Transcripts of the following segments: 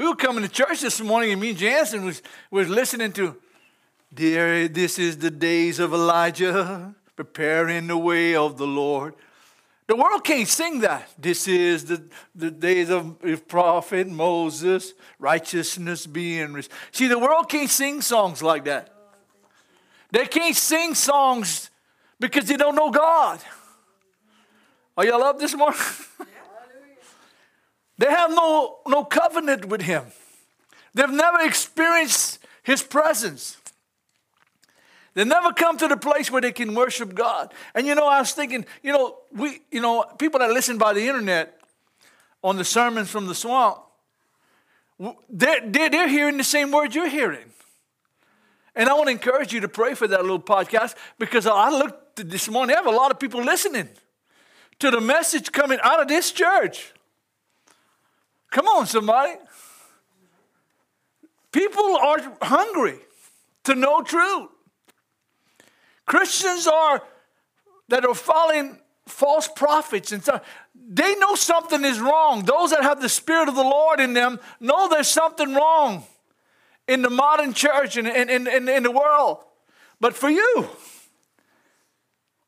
We were coming to church this morning, and me and Jansen was, was listening to, Dear, this is the days of Elijah, preparing the way of the Lord. The world can't sing that. This is the, the days of prophet Moses, righteousness being. See, the world can't sing songs like that. They can't sing songs because they don't know God. Are y'all up this morning? they have no, no covenant with Him, they've never experienced His presence. They never come to the place where they can worship God. And you know, I was thinking, you know, we, you know, people that listen by the internet on the sermons from the swamp, they're, they're, they're hearing the same words you're hearing. And I want to encourage you to pray for that little podcast because I looked this morning, I have a lot of people listening to the message coming out of this church. Come on, somebody. People are hungry to know truth. Christians are that are following false prophets and so they know something is wrong. Those that have the Spirit of the Lord in them know there's something wrong in the modern church and in, in, in, in the world. But for you,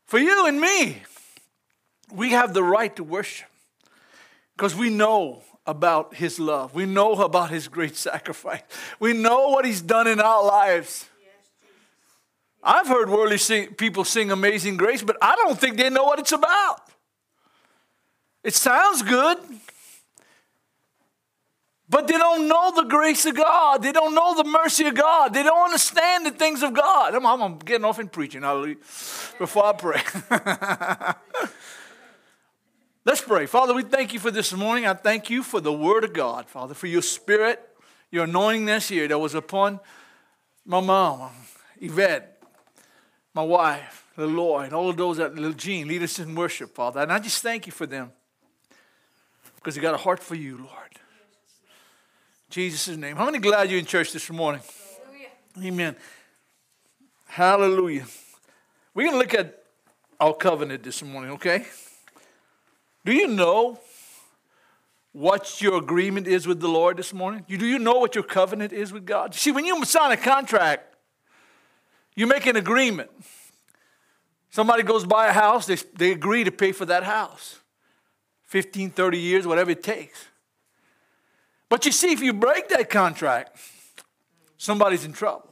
for you and me, we have the right to worship because we know about His love. We know about His great sacrifice. We know what He's done in our lives. I've heard worldly sing, people sing Amazing Grace, but I don't think they know what it's about. It sounds good, but they don't know the grace of God. They don't know the mercy of God. They don't understand the things of God. I'm, I'm getting off in preaching, hallelujah, before I pray. Let's pray. Father, we thank you for this morning. I thank you for the word of God, Father, for your spirit, your anointing this year that was upon my mom, Yvette, my wife, the Lord, all of those that little Jean lead us in worship, Father. And I just thank you for them because they got a heart for you, Lord. Jesus' name. How many glad you're in church this morning? Hallelujah. Amen. Hallelujah. We're going to look at our covenant this morning, okay? Do you know what your agreement is with the Lord this morning? Do you know what your covenant is with God? See, when you sign a contract, you make an agreement. Somebody goes buy a house, they, they agree to pay for that house 15, 30 years, whatever it takes. But you see, if you break that contract, somebody's in trouble.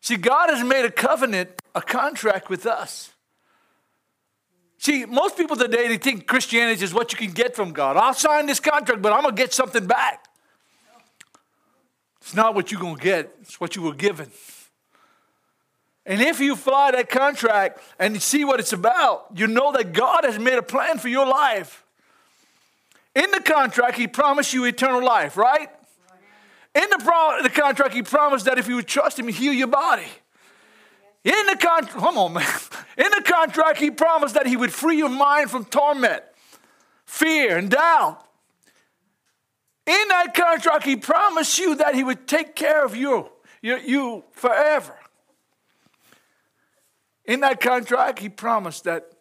See, God has made a covenant, a contract with us. See, most people today, they think Christianity is what you can get from God. I'll sign this contract, but I'm going to get something back. It's not what you're going to get, it's what you were given. And if you fly that contract and you see what it's about, you know that God has made a plan for your life. In the contract, He promised you eternal life, right? In the, pro- the contract, He promised that if you would trust Him, He'd heal your body. In the contract, come on, man. In the contract, He promised that He would free your mind from torment, fear, and doubt. In that contract, He promised you that He would take care of you, you, you forever. In that contract, he promised that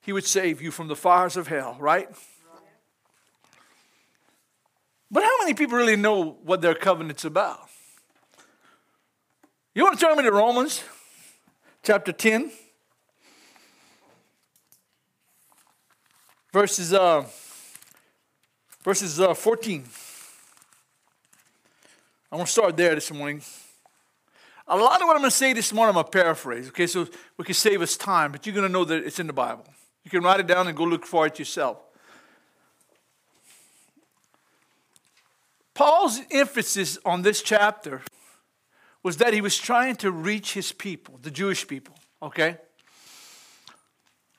he would save you from the fires of hell, right? But how many people really know what their covenant's about? You want to turn me to Romans chapter 10? Verses, uh, verses uh, 14. I'm going to start there this morning. A lot of what I'm going to say this morning, I'm going to paraphrase, okay, so we can save us time, but you're going to know that it's in the Bible. You can write it down and go look for it yourself. Paul's emphasis on this chapter was that he was trying to reach his people, the Jewish people, okay?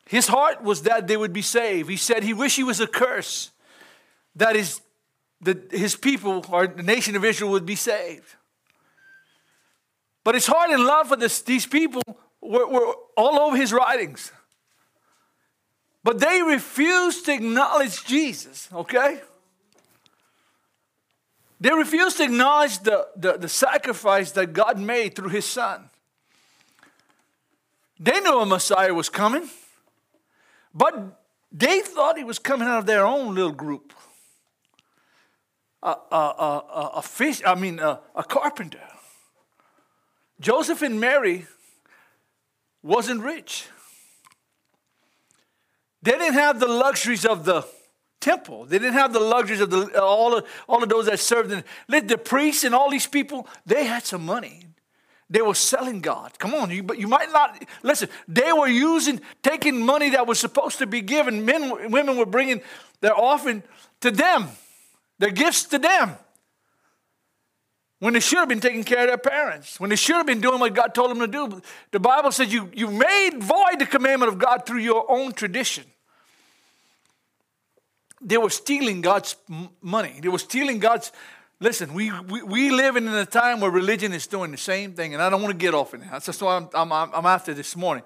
His heart was that they would be saved. He said he wished he was a curse, that his, that his people or the nation of Israel would be saved. But his heart and love for this, these people were, were all over his writings. But they refused to acknowledge Jesus, okay? They refused to acknowledge the, the, the, sacrifice that God made through his son. They knew a Messiah was coming, but they thought he was coming out of their own little group. a, a, a, a fish, I mean, a, a carpenter. Joseph and Mary wasn't rich. They didn't have the luxuries of the temple. They didn't have the luxuries of the, all, of, all of those that served. In, the priests and all these people, they had some money. They were selling God. Come on, you, but you might not listen. They were using, taking money that was supposed to be given. Men, women were bringing their offering to them, their gifts to them when they should have been taking care of their parents, when they should have been doing what God told them to do. The Bible says you, you made void the commandment of God through your own tradition. They were stealing God's money. They were stealing God's. Listen, we, we, we live in a time where religion is doing the same thing, and I don't want to get off in that. That's why I'm, I'm, I'm after this morning.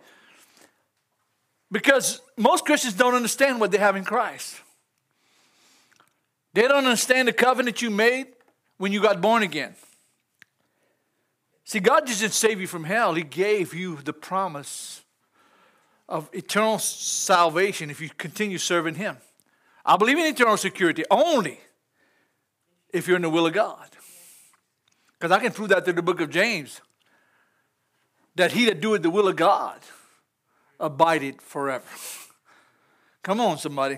Because most Christians don't understand what they have in Christ. They don't understand the covenant you made when you got born again. See, God didn't save you from hell, He gave you the promise of eternal salvation if you continue serving Him. I believe in eternal security only if you're in the will of God. Because I can prove that through the book of James that he that doeth the will of God abideth forever. Come on, somebody.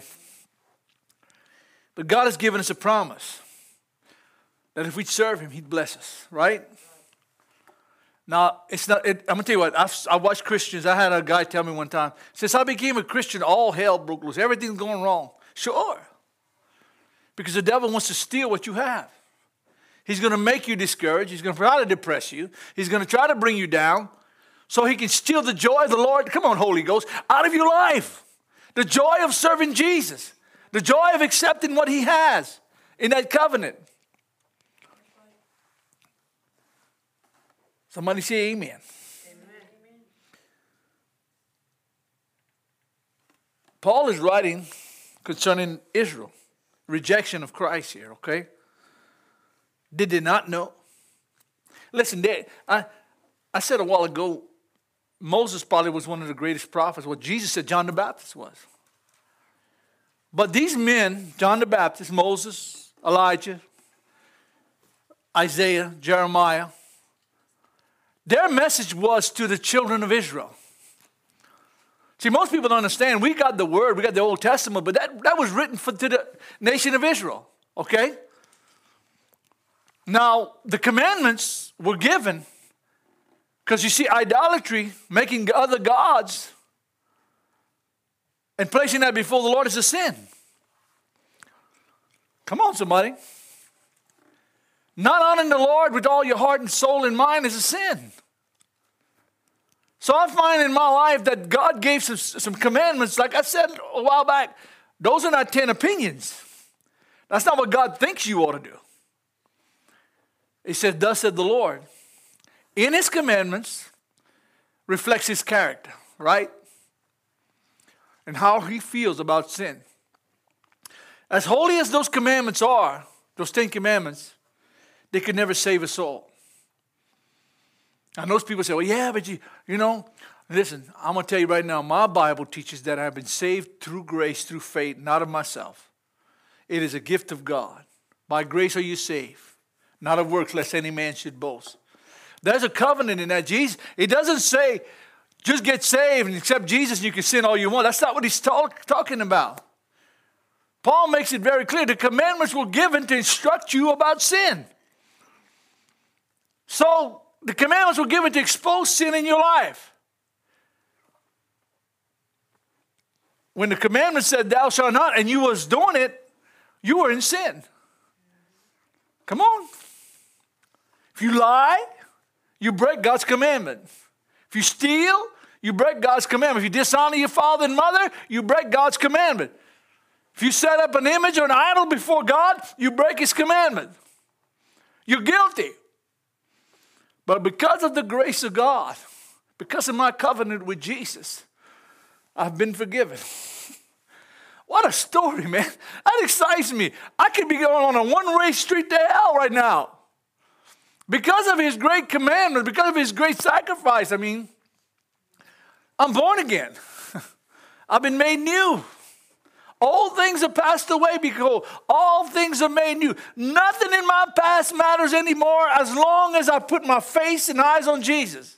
But God has given us a promise that if we serve him, he'd bless us, right? Now, it's not, it, I'm going to tell you what, I've, I watched Christians. I had a guy tell me one time, since I became a Christian, all hell broke loose. Everything's going wrong. Sure. Because the devil wants to steal what you have. He's going to make you discouraged. He's going to try to depress you. He's going to try to bring you down so he can steal the joy of the Lord. Come on, Holy Ghost, out of your life. The joy of serving Jesus, the joy of accepting what he has in that covenant. Somebody say amen. amen. Paul is writing concerning Israel, rejection of Christ here, okay? Did they not know? Listen, they, I, I said a while ago, Moses probably was one of the greatest prophets. What Jesus said John the Baptist was. But these men, John the Baptist, Moses, Elijah, Isaiah, Jeremiah, their message was to the children of Israel. See, most people don't understand. We got the word, we got the Old Testament, but that, that was written for, to the nation of Israel, okay? Now, the commandments were given because you see, idolatry, making other gods, and placing that before the Lord is a sin. Come on, somebody. Not honoring the Lord with all your heart and soul and mind is a sin. So I find in my life that God gave some, some commandments, like I said a while back, those are not 10 opinions. That's not what God thinks you ought to do. He said, Thus said the Lord. In his commandments reflects his character, right? And how he feels about sin. As holy as those commandments are, those 10 commandments, they could never save a soul. And those people say, well, yeah, but you, you know, listen, I'm going to tell you right now, my Bible teaches that I've been saved through grace, through faith, not of myself. It is a gift of God. By grace are you saved, not of works, lest any man should boast. There's a covenant in that. Jesus, it doesn't say just get saved and accept Jesus and you can sin all you want. That's not what he's talk, talking about. Paul makes it very clear the commandments were given to instruct you about sin. So the commandments were given to expose sin in your life. When the commandment said, Thou shalt not, and you was doing it, you were in sin. Come on. If you lie, you break God's commandment. If you steal, you break God's commandment. If you dishonor your father and mother, you break God's commandment. If you set up an image or an idol before God, you break his commandment. You're guilty. But because of the grace of God, because of my covenant with Jesus, I've been forgiven. what a story, man. That excites me. I could be going on a one way street to hell right now. Because of his great commandment, because of his great sacrifice, I mean, I'm born again. I've been made new. All things have passed away because all things are made new. Nothing in my past matters anymore as long as I put my face and eyes on Jesus.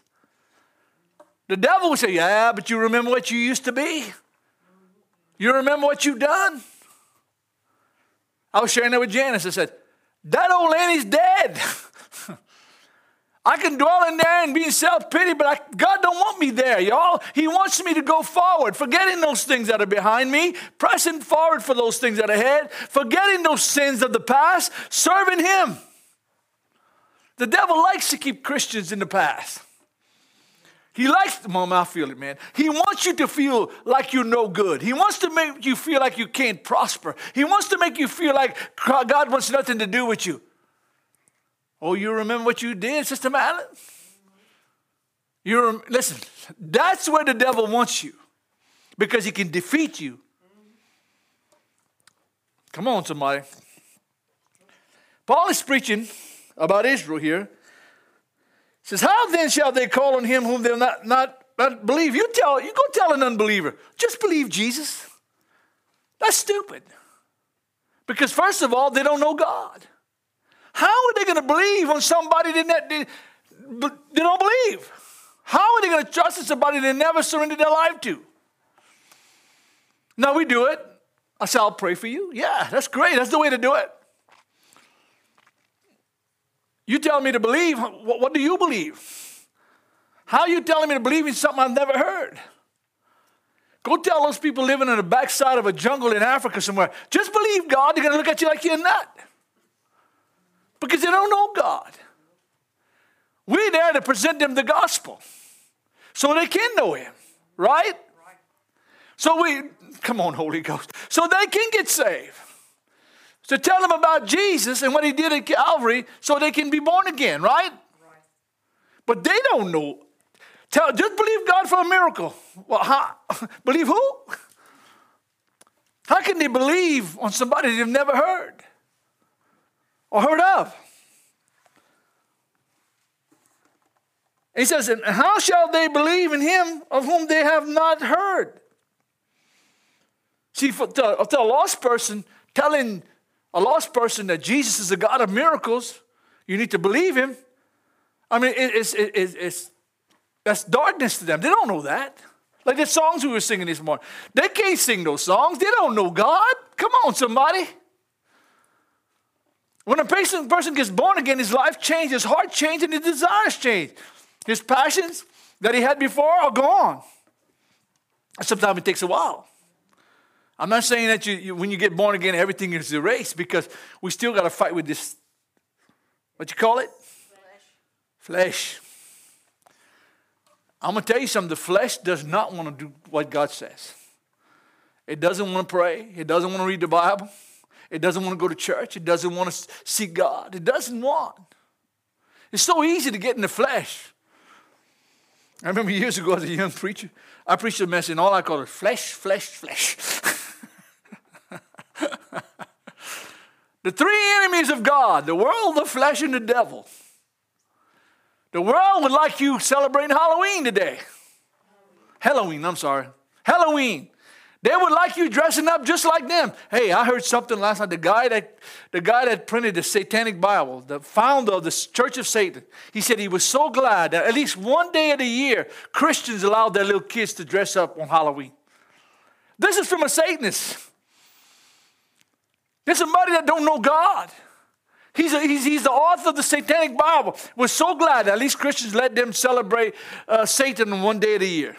The devil will say, Yeah, but you remember what you used to be? You remember what you've done? I was sharing that with Janice. I said, That old Annie's dead. I can dwell in there and be in self pity, but I, God don't want me there, y'all. He wants me to go forward, forgetting those things that are behind me, pressing forward for those things that are ahead, forgetting those sins of the past, serving Him. The devil likes to keep Christians in the past. He likes, mom, I feel it, man. He wants you to feel like you're no good. He wants to make you feel like you can't prosper. He wants to make you feel like God wants nothing to do with you. Oh, you remember what you did, Sister Madeline? You listen, that's where the devil wants you because he can defeat you. Come on, somebody. Paul is preaching about Israel here. He says, How then shall they call on him whom they'll not, not, not believe? You tell, you go tell an unbeliever, just believe Jesus. That's stupid. Because first of all, they don't know God. How are they going to believe on somebody that they, they don't believe? How are they going to trust in somebody they never surrendered their life to? No, we do it. I say, I'll pray for you. Yeah, that's great. That's the way to do it. You tell me to believe. What, what do you believe? How are you telling me to believe in something I've never heard? Go tell those people living in the backside of a jungle in Africa somewhere. Just believe God. They're going to look at you like you're a nut because they don't know God. We're there to present them the gospel so they can know Him, right? So we, come on, Holy Ghost, so they can get saved. So tell them about Jesus and what He did at Calvary so they can be born again, right? right. But they don't know. Tell, just believe God for a miracle. Well, how, believe who? How can they believe on somebody they've never heard? Or heard of. He says, And how shall they believe in him of whom they have not heard? See, for to, to a lost person, telling a lost person that Jesus is the God of miracles, you need to believe him. I mean, it, it's, it, it's, that's darkness to them. They don't know that. Like the songs we were singing this morning. They can't sing those songs. They don't know God. Come on, somebody. When a person, person gets born again, his life changes, his heart changes, and his desires change. His passions that he had before are gone. Sometimes it takes a while. I'm not saying that you, you, when you get born again, everything is erased because we still got to fight with this, what you call it? Flesh. flesh. I'm going to tell you something the flesh does not want to do what God says. It doesn't want to pray, it doesn't want to read the Bible. It doesn't want to go to church. It doesn't want to see God. It doesn't want. It's so easy to get in the flesh. I remember years ago as a young preacher, I preached a message, and all I called it flesh, flesh, flesh. the three enemies of God the world, the flesh, and the devil. The world would like you celebrating Halloween today. Halloween, I'm sorry. Halloween. They would like you dressing up just like them. Hey, I heard something last night. The guy that the guy that printed the Satanic Bible, the founder of the Church of Satan, he said he was so glad that at least one day of the year Christians allowed their little kids to dress up on Halloween. This is from a Satanist. There's somebody that don't know God. He's, a, he's, he's the author of the Satanic Bible. We're so glad that at least Christians let them celebrate uh, Satan one day of the year.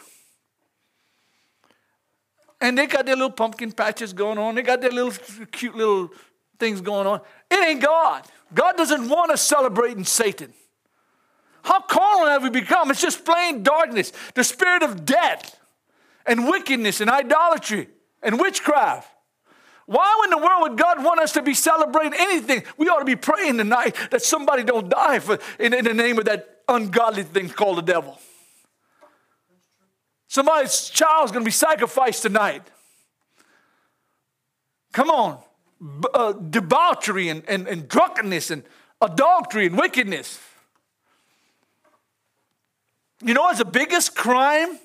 And they got their little pumpkin patches going on. They got their little cute little things going on. It ain't God. God doesn't want us celebrating Satan. How carnal have we become? It's just plain darkness, the spirit of death and wickedness and idolatry and witchcraft. Why in the world would God want us to be celebrating anything? We ought to be praying tonight that somebody don't die for, in, in the name of that ungodly thing called the devil. Somebody's child's going to be sacrificed tonight. Come on. Uh, debauchery and, and, and drunkenness and adultery and wickedness. You know what's the biggest crime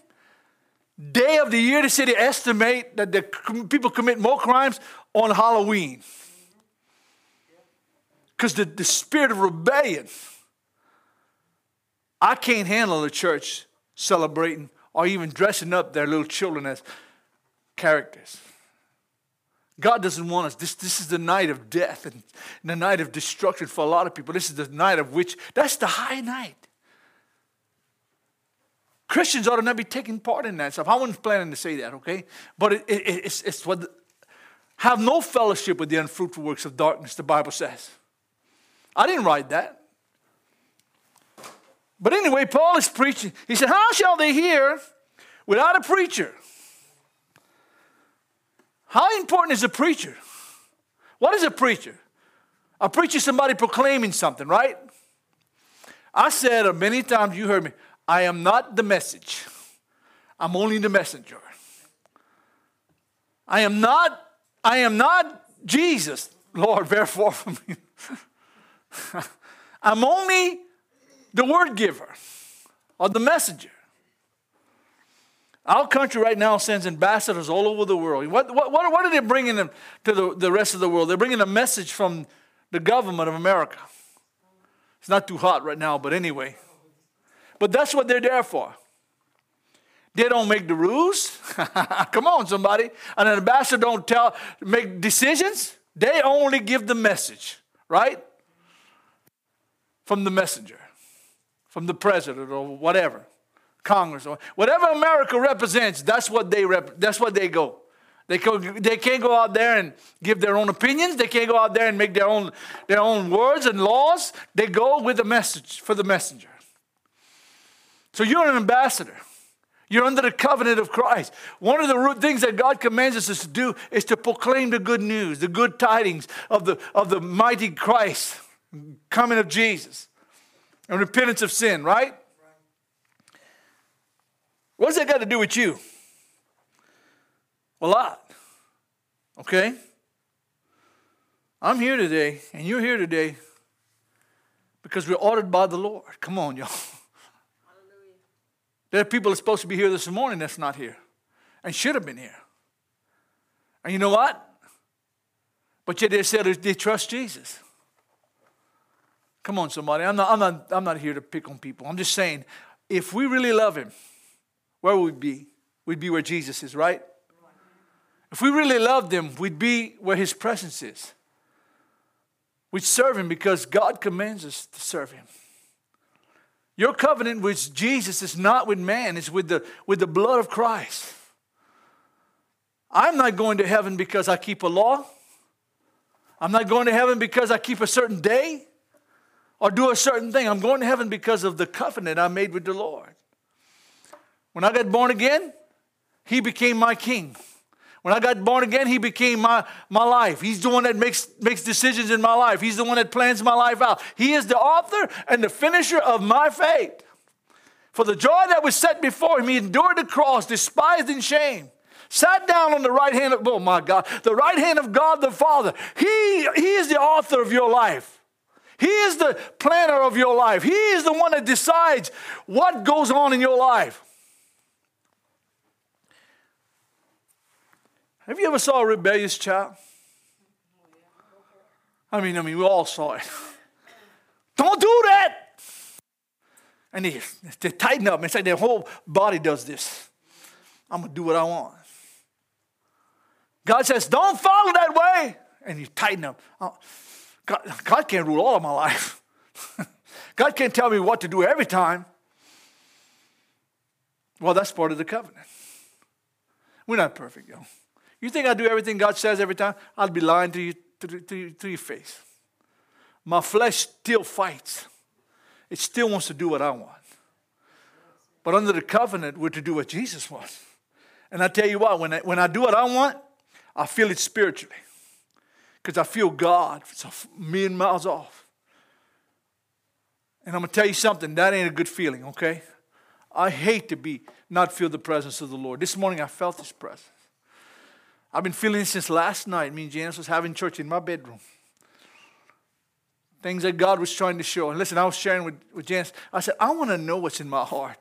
day of the year, the city estimate that the people commit more crimes on Halloween. Because the, the spirit of rebellion. I can't handle the church celebrating or even dressing up their little children as characters. God doesn't want us. This, this is the night of death and the night of destruction for a lot of people. This is the night of which, that's the high night. Christians ought to not be taking part in that stuff. I wasn't planning to say that, okay? But it, it, it's, it's what, have no fellowship with the unfruitful works of darkness, the Bible says. I didn't write that. But anyway, Paul is preaching. He said, How shall they hear without a preacher? How important is a preacher? What is a preacher? A preacher is somebody proclaiming something, right? I said many times, you heard me, I am not the message. I'm only the messenger. I am not, I am not Jesus, Lord, therefore from me. I'm only the word giver or the messenger. Our country right now sends ambassadors all over the world. What, what, what are they bringing them to the, the rest of the world? They're bringing a message from the government of America. It's not too hot right now, but anyway. But that's what they're there for. They don't make the rules. Come on, somebody. An ambassador don't tell make decisions. They only give the message, right? From the messenger, from the president or whatever, Congress or whatever America represents. That's what they rep, That's what they go. They, they can't go out there and give their own opinions. They can't go out there and make their own, their own words and laws. They go with the message for the messenger. So you're an ambassador. You're under the covenant of Christ. One of the things that God commands us to do is to proclaim the good news, the good tidings of the, of the mighty Christ, coming of Jesus, and repentance of sin, right? What's that got to do with you? A lot. Okay? I'm here today, and you're here today because we're ordered by the Lord. Come on, y'all. There are people that's supposed to be here this morning that's not here and should have been here. And you know what? But yet they said they trust Jesus. Come on, somebody. I'm not, I'm, not, I'm not here to pick on people. I'm just saying, if we really love Him, where would we be? We'd be where Jesus is, right? If we really loved Him, we'd be where His presence is. We'd serve Him because God commands us to serve Him. Your covenant with Jesus is not with man, it's with the, with the blood of Christ. I'm not going to heaven because I keep a law. I'm not going to heaven because I keep a certain day or do a certain thing. I'm going to heaven because of the covenant I made with the Lord. When I got born again, He became my king. When I got born again, he became my, my life. He's the one that makes, makes decisions in my life. He's the one that plans my life out. He is the author and the finisher of my faith. For the joy that was set before him, he endured the cross, despised and shame. Sat down on the right hand of, oh my God, the right hand of God the Father. He, he is the author of your life. He is the planner of your life. He is the one that decides what goes on in your life. Have you ever saw a rebellious child? I mean, I mean, we all saw it. Don't do that. And they, they tighten up. It's like their whole body does this. I'm to do what I want. God says, don't follow that way. And you tighten up. Oh, God, God can't rule all of my life. God can't tell me what to do every time. Well, that's part of the covenant. We're not perfect, y'all. You think I do everything God says every time? I'll be lying to you to, to, to your face. My flesh still fights. It still wants to do what I want. But under the covenant, we're to do what Jesus wants. And I tell you what, when I, when I do what I want, I feel it spiritually. Because I feel God it's a million miles off. And I'm going to tell you something, that ain't a good feeling, okay? I hate to be not feel the presence of the Lord. This morning I felt his presence. I've been feeling it since last night. Me and Janice was having church in my bedroom. Things that God was trying to show. And listen, I was sharing with, with Janice. I said, I want to know what's in my heart.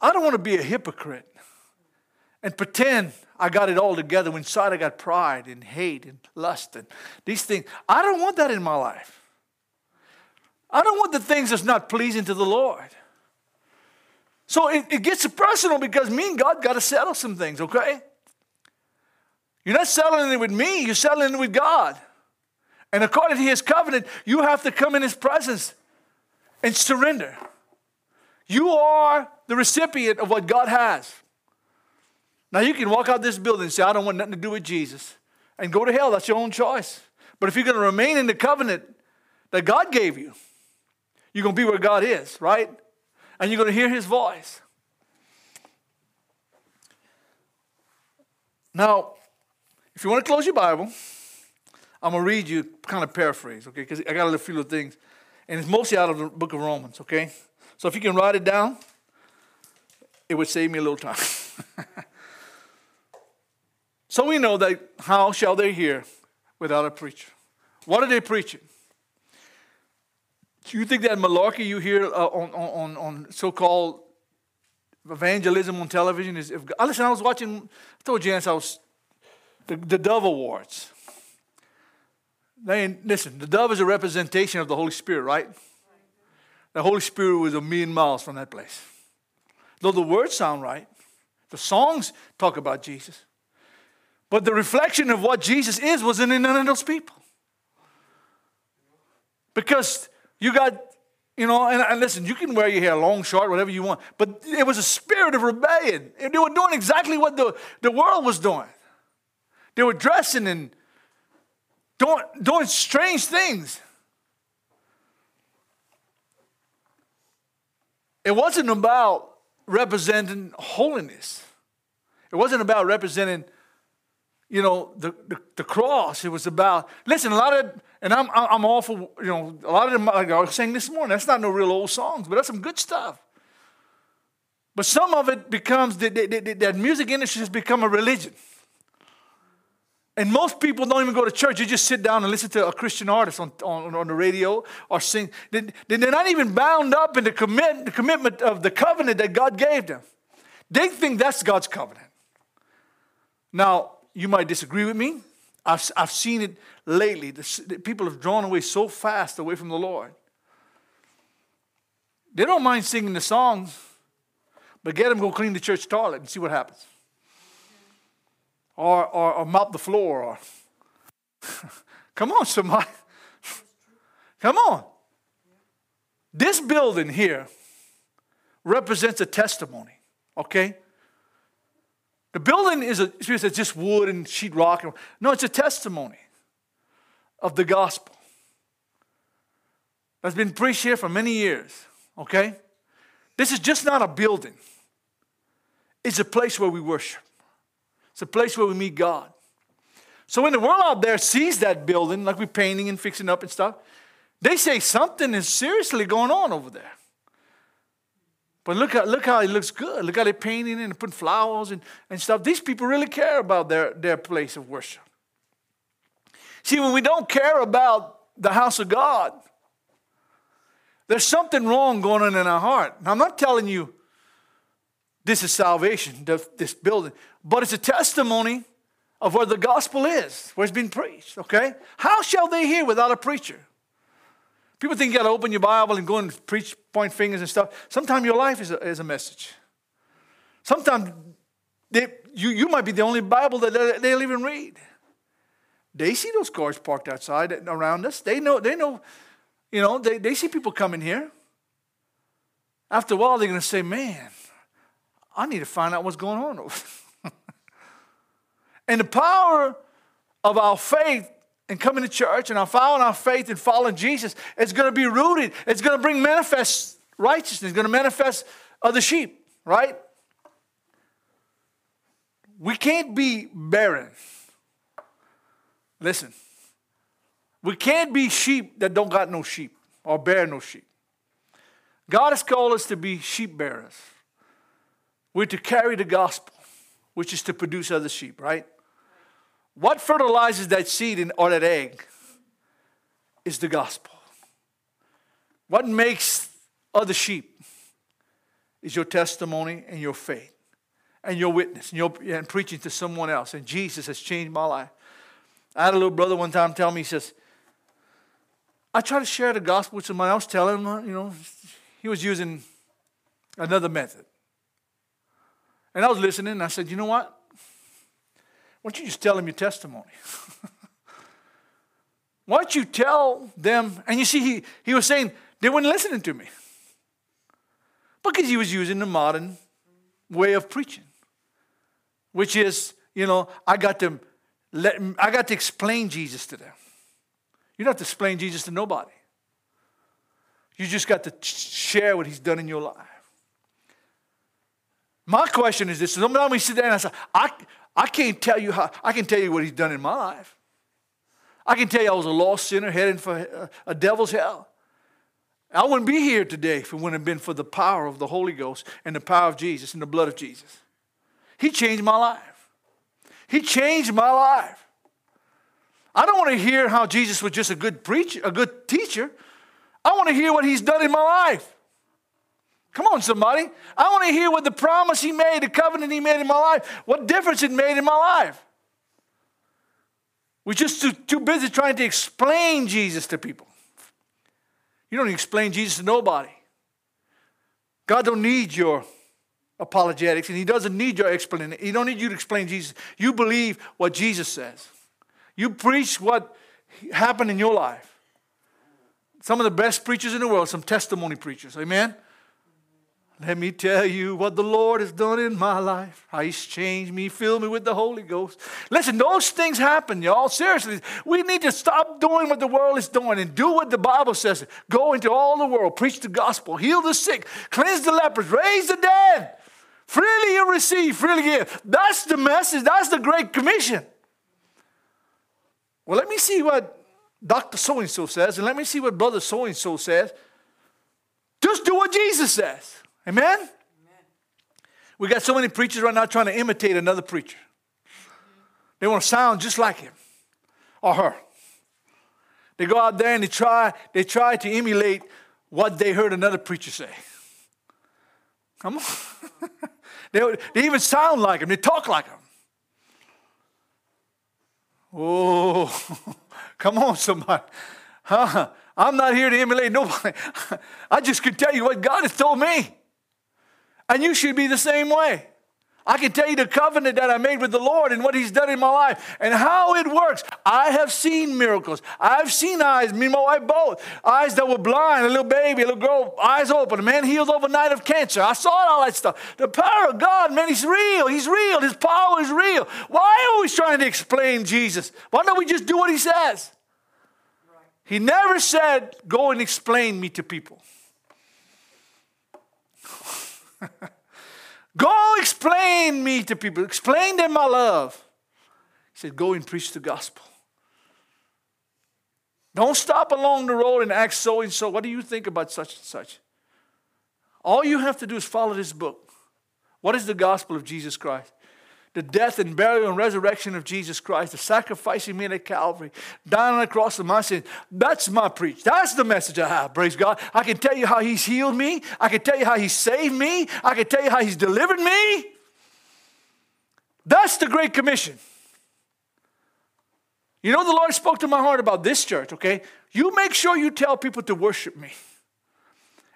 I don't want to be a hypocrite and pretend I got it all together when inside I got pride and hate and lust and these things. I don't want that in my life. I don't want the things that's not pleasing to the Lord. So it, it gets personal because me and God got to settle some things, okay? You're not settling it with me, you're settling it with God. And according to his covenant, you have to come in his presence and surrender. You are the recipient of what God has. Now, you can walk out this building and say, I don't want nothing to do with Jesus, and go to hell. That's your own choice. But if you're going to remain in the covenant that God gave you, you're going to be where God is, right? And you're going to hear his voice. Now, if you want to close your Bible, I'm going to read you kind of paraphrase, okay? Because I got a few little things. And it's mostly out of the book of Romans, okay? So if you can write it down, it would save me a little time. so we know that how shall they hear without a preacher? What are they preaching? Do you think that malarkey you hear uh, on, on, on so called evangelism on television is. If, listen, I was watching, I told Janice I was the, the Dove Awards. They, listen, the dove is a representation of the Holy Spirit, right? The Holy Spirit was a million miles from that place. Though the words sound right, the songs talk about Jesus. But the reflection of what Jesus is wasn't in none of those people. Because you got, you know, and, and, listen, you can wear your hair long, short, whatever you want, but it was a spirit of rebellion. They were doing exactly what the, the world was doing. They were dressing and doing, doing strange things. It wasn't about representing holiness. It wasn't about representing, you know, the, the, the, cross. It was about, listen, a lot of, and I'm, I'm for, you know, a lot of them, like I was saying this morning, that's not no real old songs, but that's some good stuff. But some of it becomes, that, that, music industry has become a religion. And most people don't even go to church. They just sit down and listen to a Christian artist on, on, on the radio or sing. They, they're not even bound up in the, commit, the commitment of the covenant that God gave them. They think that's God's covenant. Now, you might disagree with me. I've, I've seen it lately. The, the people have drawn away so fast away from the Lord. They don't mind singing the songs, but get them go clean the church toilet and see what happens or, or, or mop the floor or come on somebody come on this building here represents a testimony okay the building is a, it's just wood and sheetrock no it's a testimony of the gospel that's been preached here for many years okay this is just not a building it's a place where we worship it's a place where we meet God. So when the world out there sees that building, like we're painting and fixing up and stuff, they say something is seriously going on over there. But look, at, look how it looks good. Look how they're painting and putting flowers and, and stuff. These people really care about their, their place of worship. See, when we don't care about the house of God, there's something wrong going on in our heart. Now, I'm not telling you this is salvation, this building. But it's a testimony of where the gospel is, where it's been preached, okay? How shall they hear without a preacher? People think you got to open your Bible and go and preach, point fingers and stuff. Sometimes your life is a, is a message. Sometimes they, you, you might be the only Bible that they, they'll even read. They see those cars parked outside around us. They know, they know, you know, they, they see people coming here. After a while, they're going to say, man, I need to find out what's going on and the power of our faith and coming to church and our following our faith and following Jesus is going to be rooted. It's going to bring manifest righteousness. It's going to manifest other sheep, right? We can't be barren. Listen, we can't be sheep that don't got no sheep or bear no sheep. God has called us to be sheep bearers. We're to carry the gospel, which is to produce other sheep, right? What fertilizes that seed in, or that egg is the gospel. What makes other sheep is your testimony and your faith and your witness and, your, and preaching to someone else. And Jesus has changed my life. I had a little brother one time tell me, he says, I try to share the gospel with someone else, tell him, you know, he was using another method. And I was listening, and I said, you know what? Why don't you just tell him your testimony? Why don't you tell them? And you see, he, he was saying they weren't listening to me because he was using the modern way of preaching, which is, you know, I got to let, I got to explain Jesus to them. You don't have to explain Jesus to nobody. You just got to share what he's done in your life. My question is this: Sometimes we sit there and I say, I, I can't tell you how. I can tell you what he's done in my life. I can tell you I was a lost sinner heading for a, a devil's hell. I wouldn't be here today if it wouldn't have been for the power of the Holy Ghost and the power of Jesus and the blood of Jesus. He changed my life. He changed my life. I don't want to hear how Jesus was just a good preacher, a good teacher. I want to hear what he's done in my life. Come on, somebody. I want to hear what the promise he made, the covenant he made in my life, what difference it made in my life. We're just too, too busy trying to explain Jesus to people. You don't explain Jesus to nobody. God don't need your apologetics, and He doesn't need your explanation. He don't need you to explain Jesus. You believe what Jesus says. You preach what happened in your life. Some of the best preachers in the world, some testimony preachers. Amen. Let me tell you what the Lord has done in my life. How He's changed me, filled me with the Holy Ghost. Listen, those things happen, y'all. Seriously, we need to stop doing what the world is doing and do what the Bible says. Go into all the world, preach the gospel, heal the sick, cleanse the lepers, raise the dead. Freely you receive, freely give. That's the message. That's the Great Commission. Well, let me see what Dr. So and so says, and let me see what Brother so and so says. Just do what Jesus says. Amen? Amen? We got so many preachers right now trying to imitate another preacher. They want to sound just like him or her. They go out there and they try, they try to emulate what they heard another preacher say. Come on. they, they even sound like him, they talk like him. Oh, come on, somebody. Huh? I'm not here to emulate nobody. I just can tell you what God has told me. And you should be the same way. I can tell you the covenant that I made with the Lord and what He's done in my life and how it works. I have seen miracles. I've seen eyes, me and my wife both, eyes that were blind, a little baby, a little girl, eyes open, a man healed overnight of cancer. I saw all that stuff. The power of God, man, He's real. He's real. His power is real. Why are we trying to explain Jesus? Why don't we just do what He says? He never said, Go and explain me to people. Go explain me to people. Explain them my love. He said, Go and preach the gospel. Don't stop along the road and ask so and so. What do you think about such and such? All you have to do is follow this book. What is the gospel of Jesus Christ? The death and burial and resurrection of Jesus Christ, the sacrifice he made at Calvary, dying on the cross of my sins. That's my preach. That's the message I have. Praise God. I can tell you how he's healed me. I can tell you how he saved me. I can tell you how he's delivered me. That's the Great Commission. You know, the Lord spoke to my heart about this church, okay? You make sure you tell people to worship me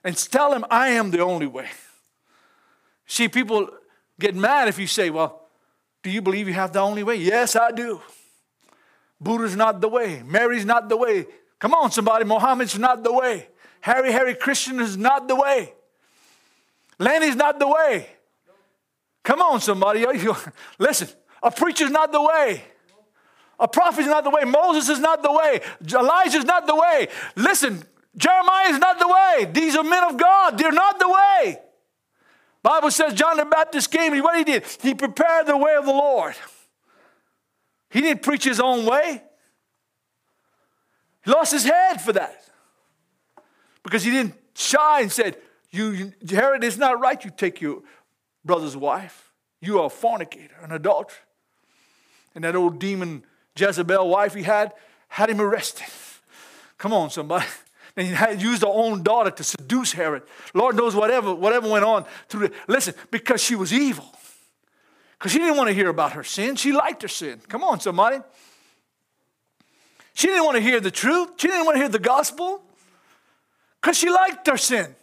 and tell them I am the only way. See, people get mad if you say, well, do you believe you have the only way? Yes, I do. Buddha's not the way. Mary's not the way. Come on, somebody. Mohammed's not the way. Harry, Hare Krishna is not the way. Lenny's not the way. Come on, somebody. Listen, a preacher's not the way. A prophet's not the way. Moses is not the way. Elijah's not the way. Listen, Jeremiah is not the way. These are men of God. They're not the way. Bible says John the Baptist came and what he did, he prepared the way of the Lord. He didn't preach his own way. He lost his head for that. Because he didn't shy and said, you, Herod, it's not right you take your brother's wife. You are a fornicator, an adulterer. And that old demon Jezebel wife he had, had him arrested. Come on, somebody. And he used her own daughter to seduce Herod. Lord knows whatever, whatever went on through the, listen, because she was evil. Because she didn't want to hear about her sin. She liked her sin. Come on, somebody. She didn't want to hear the truth. She didn't want to hear the gospel. Because she liked her sin.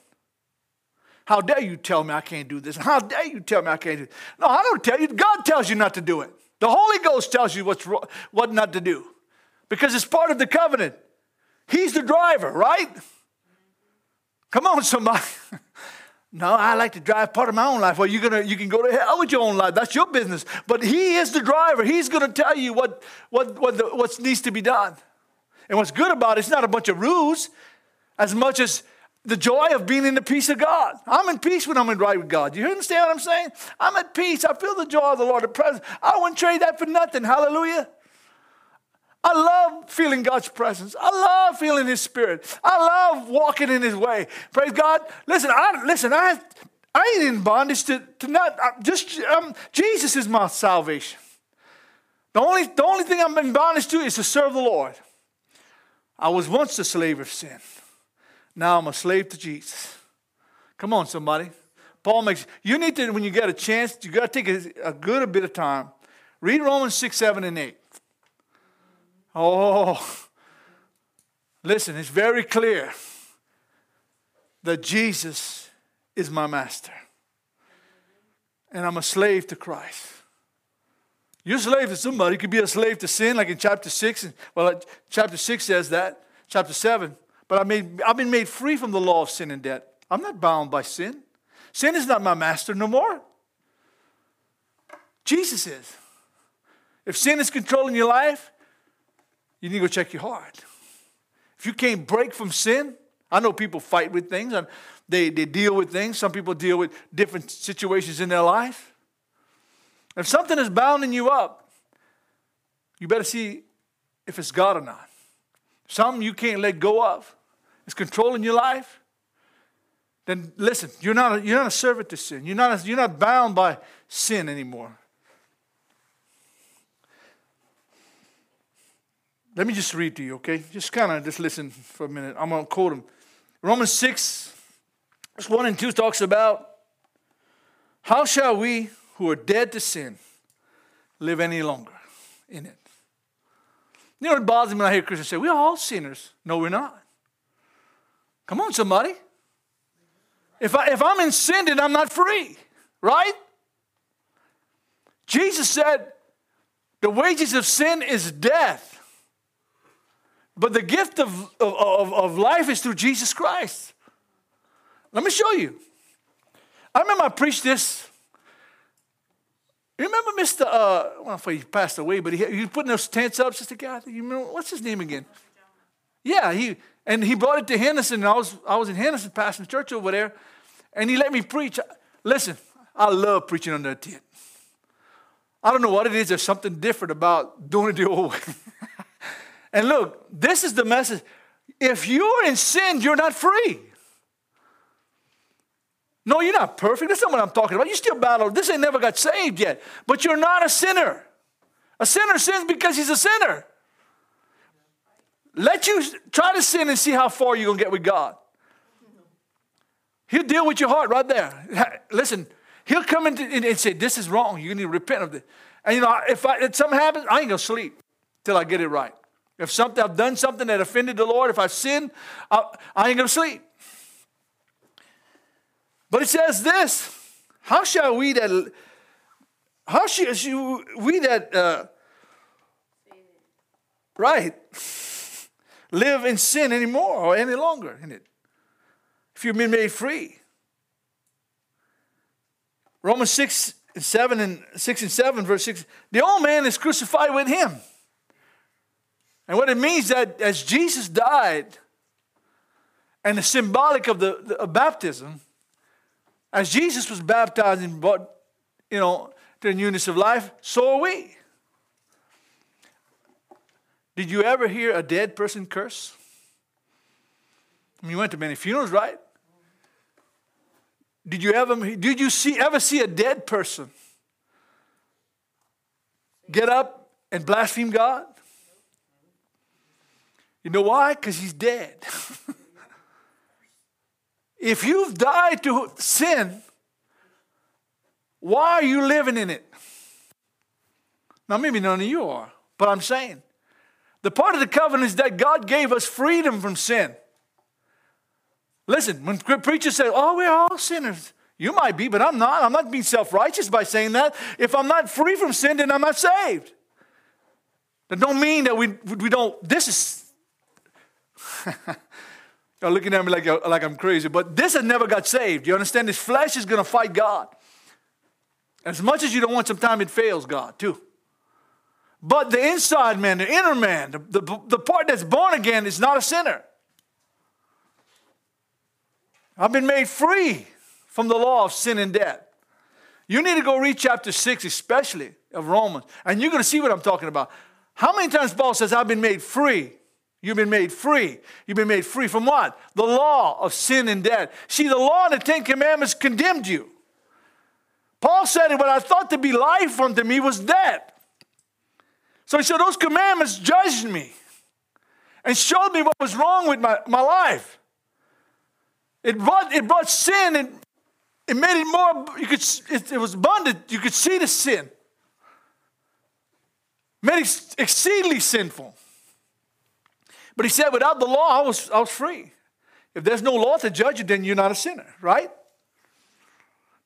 How dare you tell me I can't do this? How dare you tell me I can't do this? No, I don't tell you. God tells you not to do it. The Holy Ghost tells you what's, what not to do because it's part of the covenant. He's the driver, right? Come on, somebody. no, I like to drive part of my own life. Well, you're gonna, you can go to hell with your own life. That's your business. But he is the driver. He's going to tell you what, what, what, the, what needs to be done. And what's good about it, it's not a bunch of rules as much as the joy of being in the peace of God. I'm in peace when I'm in right with God. You understand what I'm saying? I'm at peace. I feel the joy of the Lord, the presence. I wouldn't trade that for nothing. Hallelujah. I love feeling God's presence. I love feeling His Spirit. I love walking in His way. Praise God. Listen, I listen. I I ain't in bondage to, to not just um, Jesus is my salvation. The only the only thing I'm in bondage to is to serve the Lord. I was once a slave of sin. Now I'm a slave to Jesus. Come on, somebody. Paul makes you need to when you get a chance. You got to take a, a good a bit of time. Read Romans six, seven, and eight. Oh, listen, it's very clear that Jesus is my master. And I'm a slave to Christ. You're a slave to somebody. You could be a slave to sin, like in chapter 6. Well, chapter 6 says that, chapter 7. But I made, I've been made free from the law of sin and death. I'm not bound by sin. Sin is not my master no more. Jesus is. If sin is controlling your life, you need to go check your heart. If you can't break from sin, I know people fight with things and they, they deal with things. Some people deal with different situations in their life. If something is bounding you up, you better see if it's God or not. Something you can't let go of is controlling your life. Then listen, you're not a, you're not a servant to sin. You're not, a, you're not bound by sin anymore. Let me just read to you, okay? Just kind of just listen for a minute. I'm going to quote him. Romans 6, verse 1 and 2 talks about how shall we who are dead to sin live any longer in it? You know what bothers me when I hear Christians say, we're all sinners. No, we're not. Come on, somebody. If, I, if I'm in sin, then I'm not free, right? Jesus said, the wages of sin is death. But the gift of, of, of life is through Jesus Christ. Let me show you. I remember I preached this. You remember Mr. Uh, if he passed away, but he, he was putting those tents up, Sister Kathy. You remember, what's his name again? Yeah, he and he brought it to Henderson. And I was I was in Henderson, passing church over there, and he let me preach. Listen, I love preaching under a tent. I don't know what it is. There's something different about doing it the old way. And look, this is the message. If you're in sin, you're not free. No, you're not perfect. That's not what I'm talking about. You still battle. This ain't never got saved yet. But you're not a sinner. A sinner sins because he's a sinner. Let you try to sin and see how far you're going to get with God. He'll deal with your heart right there. Listen, he'll come in and say, This is wrong. You need to repent of this. And you know, if, I, if something happens, I ain't going to sleep till I get it right. If something I've done something that offended the Lord, if I've sinned, I, I ain't gonna sleep. But it says this: How shall we that how shall we that uh, right live in sin anymore or any longer in it? If you've been made free. Romans 6 and 7 and 6 and 7, verse 6, the old man is crucified with him and what it means that as Jesus died, and the symbolic of the, the of baptism, as Jesus was baptized and brought, you know, to the newness of life, so are we. Did you ever hear a dead person curse? I mean, you went to many funerals, right? Did you ever did you see ever see a dead person get up and blaspheme God? You know why? Because he's dead. If you've died to sin, why are you living in it? Now, maybe none of you are, but I'm saying the part of the covenant is that God gave us freedom from sin. Listen, when preachers say, oh, we're all sinners, you might be, but I'm not. I'm not being self righteous by saying that. If I'm not free from sin, then I'm not saved. That don't mean that we, we don't, this is, you're looking at me like, like I'm crazy, but this has never got saved. You understand? This flesh is going to fight God. As much as you don't want, sometimes it fails God too. But the inside man, the inner man, the, the, the part that's born again is not a sinner. I've been made free from the law of sin and death. You need to go read chapter 6, especially of Romans, and you're going to see what I'm talking about. How many times Paul says, I've been made free? You've been made free. You've been made free from what? The law of sin and death. See, the law and the Ten Commandments condemned you. Paul said, What I thought to be life unto me was death. So he said, Those commandments judged me and showed me what was wrong with my, my life. It brought, it brought sin and it made it more, you could, it, it was abundant. You could see the sin made it exceedingly sinful. But he said, without the law, I was, I was free. If there's no law to judge you, then you're not a sinner, right?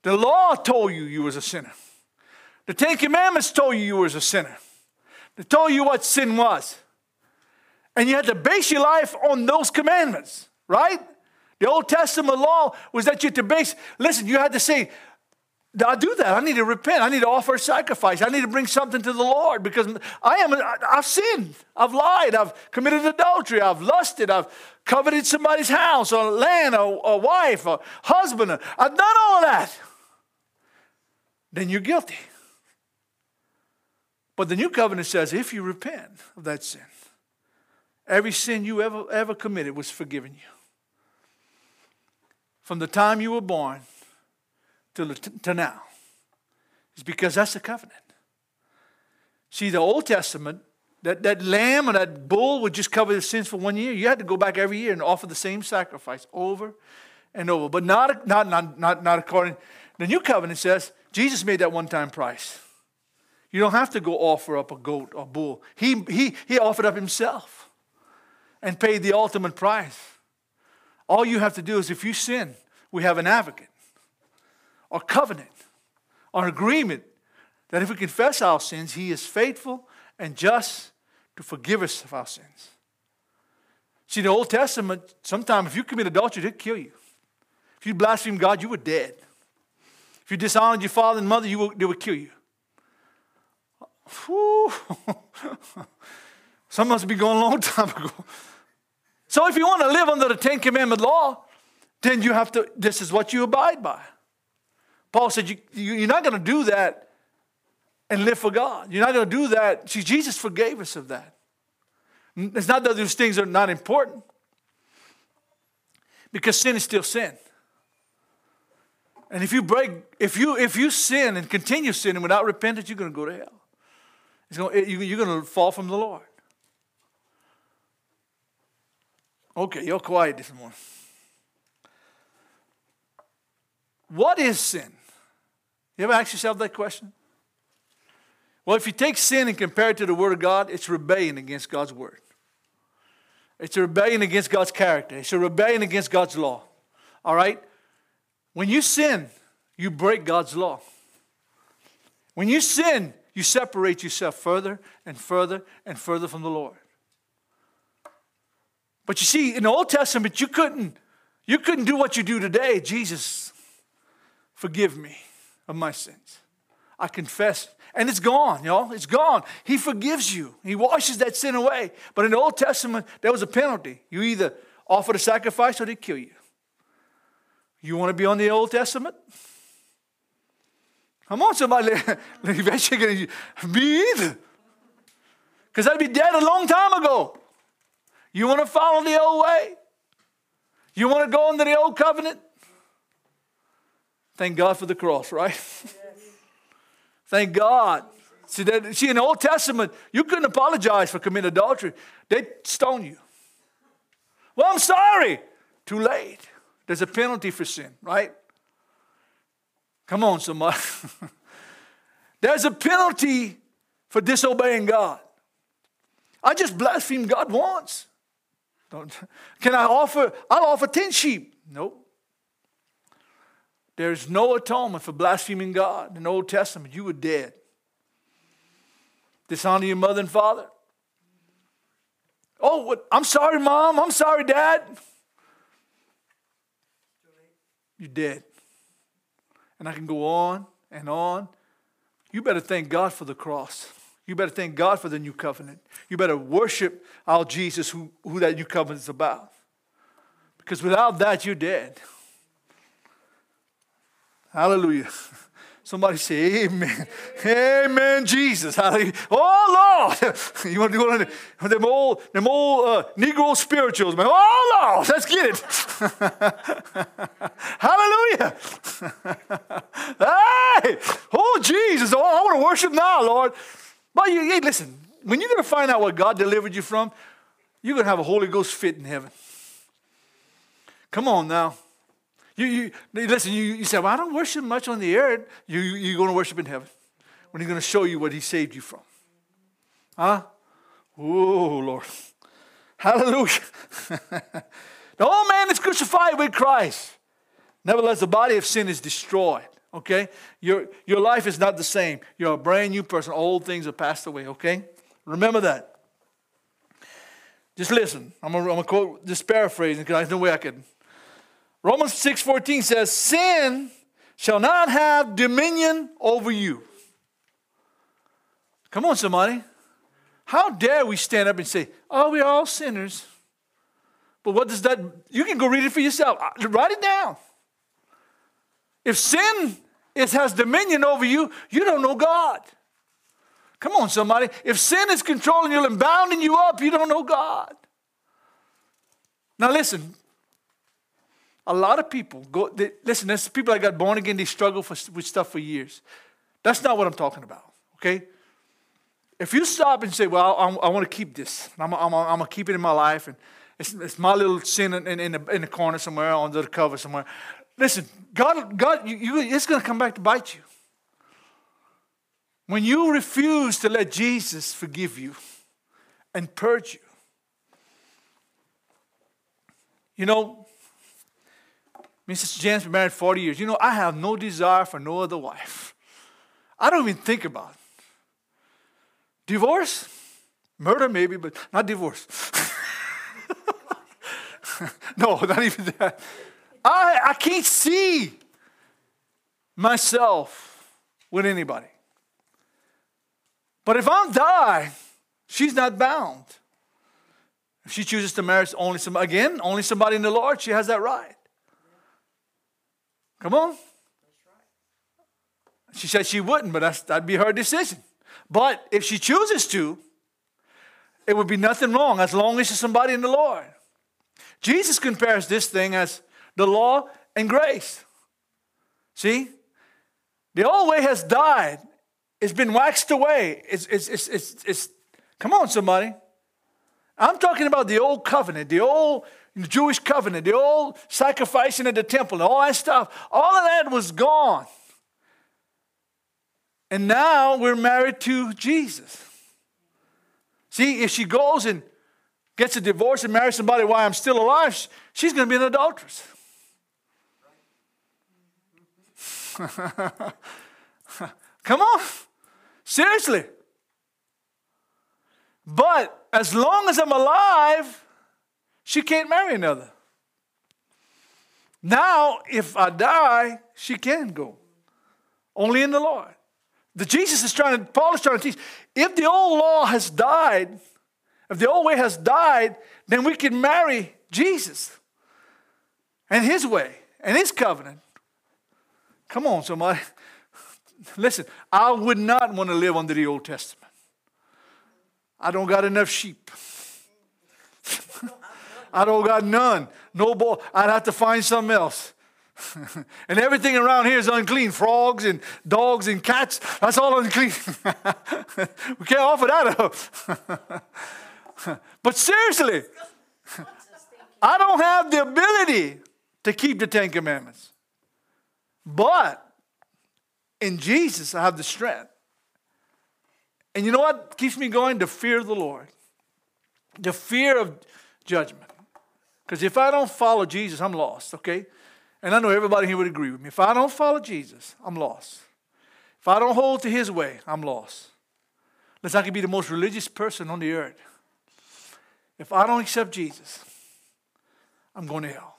The law told you you was a sinner. The Ten Commandments told you you was a sinner. They told you what sin was. And you had to base your life on those commandments, right? The Old Testament law was that you had to base, listen, you had to say, I do that. I need to repent. I need to offer a sacrifice. I need to bring something to the Lord because I am. I've sinned. I've lied. I've committed adultery. I've lusted. I've coveted somebody's house or land or a wife or husband. I've done all that. Then you're guilty. But the new covenant says if you repent of that sin, every sin you ever ever committed was forgiven you. From the time you were born to, to now. is because that's the covenant. See, the Old Testament, that, that lamb or that bull would just cover the sins for one year. You had to go back every year and offer the same sacrifice over and over. But not, not, not, not, not according. The new covenant says Jesus made that one time price. You don't have to go offer up a goat or bull. He, he, he offered up himself and paid the ultimate price. All you have to do is if you sin, we have an advocate or covenant our agreement that if we confess our sins, He is faithful and just to forgive us of our sins. See, the Old Testament, sometimes if you commit adultery, they'd kill you. If you blaspheme God, you were dead. If you dishonored your father and mother, you would, they would kill you. Some must be going a long time ago. So if you want to live under the Ten Commandment law, then you have to, this is what you abide by. Paul said, you, you, are not going to do that and live for God. You're not going to do that. See, Jesus forgave us of that. It's not that those things are not important, because sin is still sin. And if you break, if you if you sin and continue sinning without repentance, you're going to go to hell. Going, you're going to fall from the Lord. Okay, you're quiet this morning. What is sin? You ever ask yourself that question? Well, if you take sin and compare it to the Word of God, it's rebellion against God's Word. It's a rebellion against God's character. It's a rebellion against God's law. All right? When you sin, you break God's law. When you sin, you separate yourself further and further and further from the Lord. But you see, in the Old Testament, you couldn't, you couldn't do what you do today. Jesus, forgive me of my sins. I confess, and it's gone, y'all. It's gone. He forgives you, He washes that sin away. But in the Old Testament, there was a penalty. You either offer a sacrifice or they kill you. You want to be on the Old Testament? Come on, somebody. Eventually, me either. Because I'd be dead a long time ago. You want to follow the old way? You want to go into the old covenant? Thank God for the cross, right? Thank God. See, that, see, in the Old Testament, you couldn't apologize for committing adultery. They'd stone you. Well, I'm sorry. Too late. There's a penalty for sin, right? Come on, somebody. There's a penalty for disobeying God. I just blasphemed God once. Don't, can I offer? I'll offer 10 sheep. Nope. There's no atonement for blaspheming God in the Old Testament. You were dead. Dishonor your mother and father. Oh, what, I'm sorry, mom. I'm sorry, dad. You're dead. And I can go on and on. You better thank God for the cross. You better thank God for the new covenant. You better worship our Jesus, who, who that new covenant is about. Because without that, you're dead. Hallelujah. Somebody say amen. Amen, Jesus. Hallelujah. Oh, Lord. You want to go on them old, them old uh, Negro spirituals, man. Oh, Lord. Let's get it. Hallelujah. hey. Oh, Jesus. Oh, I want to worship now, Lord. But you, hey, listen, when you're going to find out what God delivered you from, you're going to have a Holy Ghost fit in heaven. Come on now. You, you listen, you, you say, Well, I don't worship much on the earth. You, you, you're going to worship in heaven when He's going to show you what He saved you from. Huh? Oh, Lord. Hallelujah. the old man is crucified with Christ. Nevertheless, the body of sin is destroyed. Okay? Your, your life is not the same. You're a brand new person. Old things have passed away. Okay? Remember that. Just listen. I'm going to quote, just paraphrasing because there's no way I can Romans 6:14 says, "Sin shall not have dominion over you." Come on, somebody. How dare we stand up and say, "Oh, we're all sinners." But what does that you can go read it for yourself. Uh, write it down. If sin is, has dominion over you, you don't know God. Come on, somebody. If sin is controlling you and bounding you up, you don't know God. Now, listen, a lot of people go, they, listen, there's people that got born again, they struggle for, with stuff for years. That's not what I'm talking about, okay? If you stop and say, well, I, I want to keep this, I'm, I'm, I'm going to keep it in my life, and it's, it's my little sin in, in, the, in the corner somewhere, under the cover somewhere. Listen, God, God you, you, it's going to come back to bite you. When you refuse to let Jesus forgive you and purge you, you know, Mrs. James been married 40 years. You know, I have no desire for no other wife. I don't even think about it. Divorce? Murder, maybe, but not divorce. no, not even that. I, I can't see myself with anybody. But if I'm die, she's not bound. If she chooses to marry only some again, only somebody in the Lord, she has that right. Come on. She said she wouldn't, but that's, that'd be her decision. But if she chooses to, it would be nothing wrong as long as she's somebody in the Lord. Jesus compares this thing as the law and grace. See? The old way has died. It's been waxed away. It's, it's, it's, it's, it's come on, somebody. I'm talking about the old covenant, the old the Jewish covenant, the old sacrificing at the temple, and all that stuff, all of that was gone. And now we're married to Jesus. See, if she goes and gets a divorce and marries somebody while I'm still alive, she's going to be an adulteress. Come on. Seriously. But as long as I'm alive, she can't marry another. Now, if I die, she can go. Only in the Lord. The Jesus is trying to, Paul is trying to teach, if the old law has died, if the old way has died, then we can marry Jesus and his way and his covenant. Come on, somebody. Listen, I would not want to live under the Old Testament. I don't got enough sheep. I don't got none. No boy. I'd have to find something else. and everything around here is unclean. Frogs and dogs and cats, that's all unclean. we can't offer that up. but seriously, I don't have the ability to keep the Ten Commandments. But in Jesus, I have the strength. And you know what keeps me going? The fear of the Lord, the fear of judgment. Because if I don't follow Jesus, I'm lost, okay? And I know everybody here would agree with me. If I don't follow Jesus, I'm lost. If I don't hold to his way, I'm lost. Listen, I can be the most religious person on the earth. If I don't accept Jesus, I'm going to hell.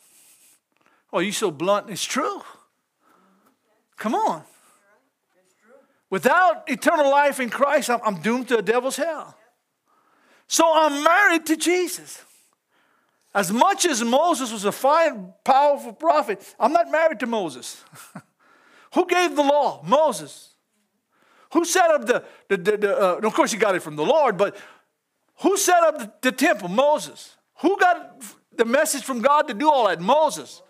Oh, you so blunt. It's true. Come on. Without eternal life in Christ, I'm, I'm doomed to a devil's hell. So I'm married to Jesus. As much as Moses was a fine, powerful prophet, I'm not married to Moses. Who gave the law? Moses. Who set up the, the, the, the uh, of course he got it from the Lord, but who set up the, the temple? Moses. Who got the message from God to do all that? Moses.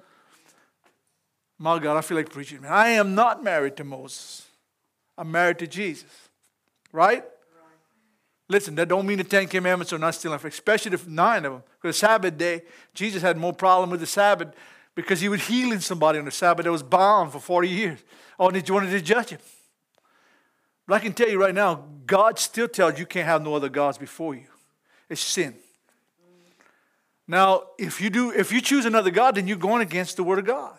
My God, I feel like preaching, man. I am not married to Moses. I'm married to Jesus. Right? Listen, that don't mean the Ten Commandments are not still in effect, especially the nine of them. Because the Sabbath day, Jesus had more problem with the Sabbath because he was healing somebody on the Sabbath that was bound for 40 years. Oh, and he wanted to judge him. But I can tell you right now, God still tells you you can't have no other gods before you. It's sin. Now, if you do, if you choose another God, then you're going against the word of God.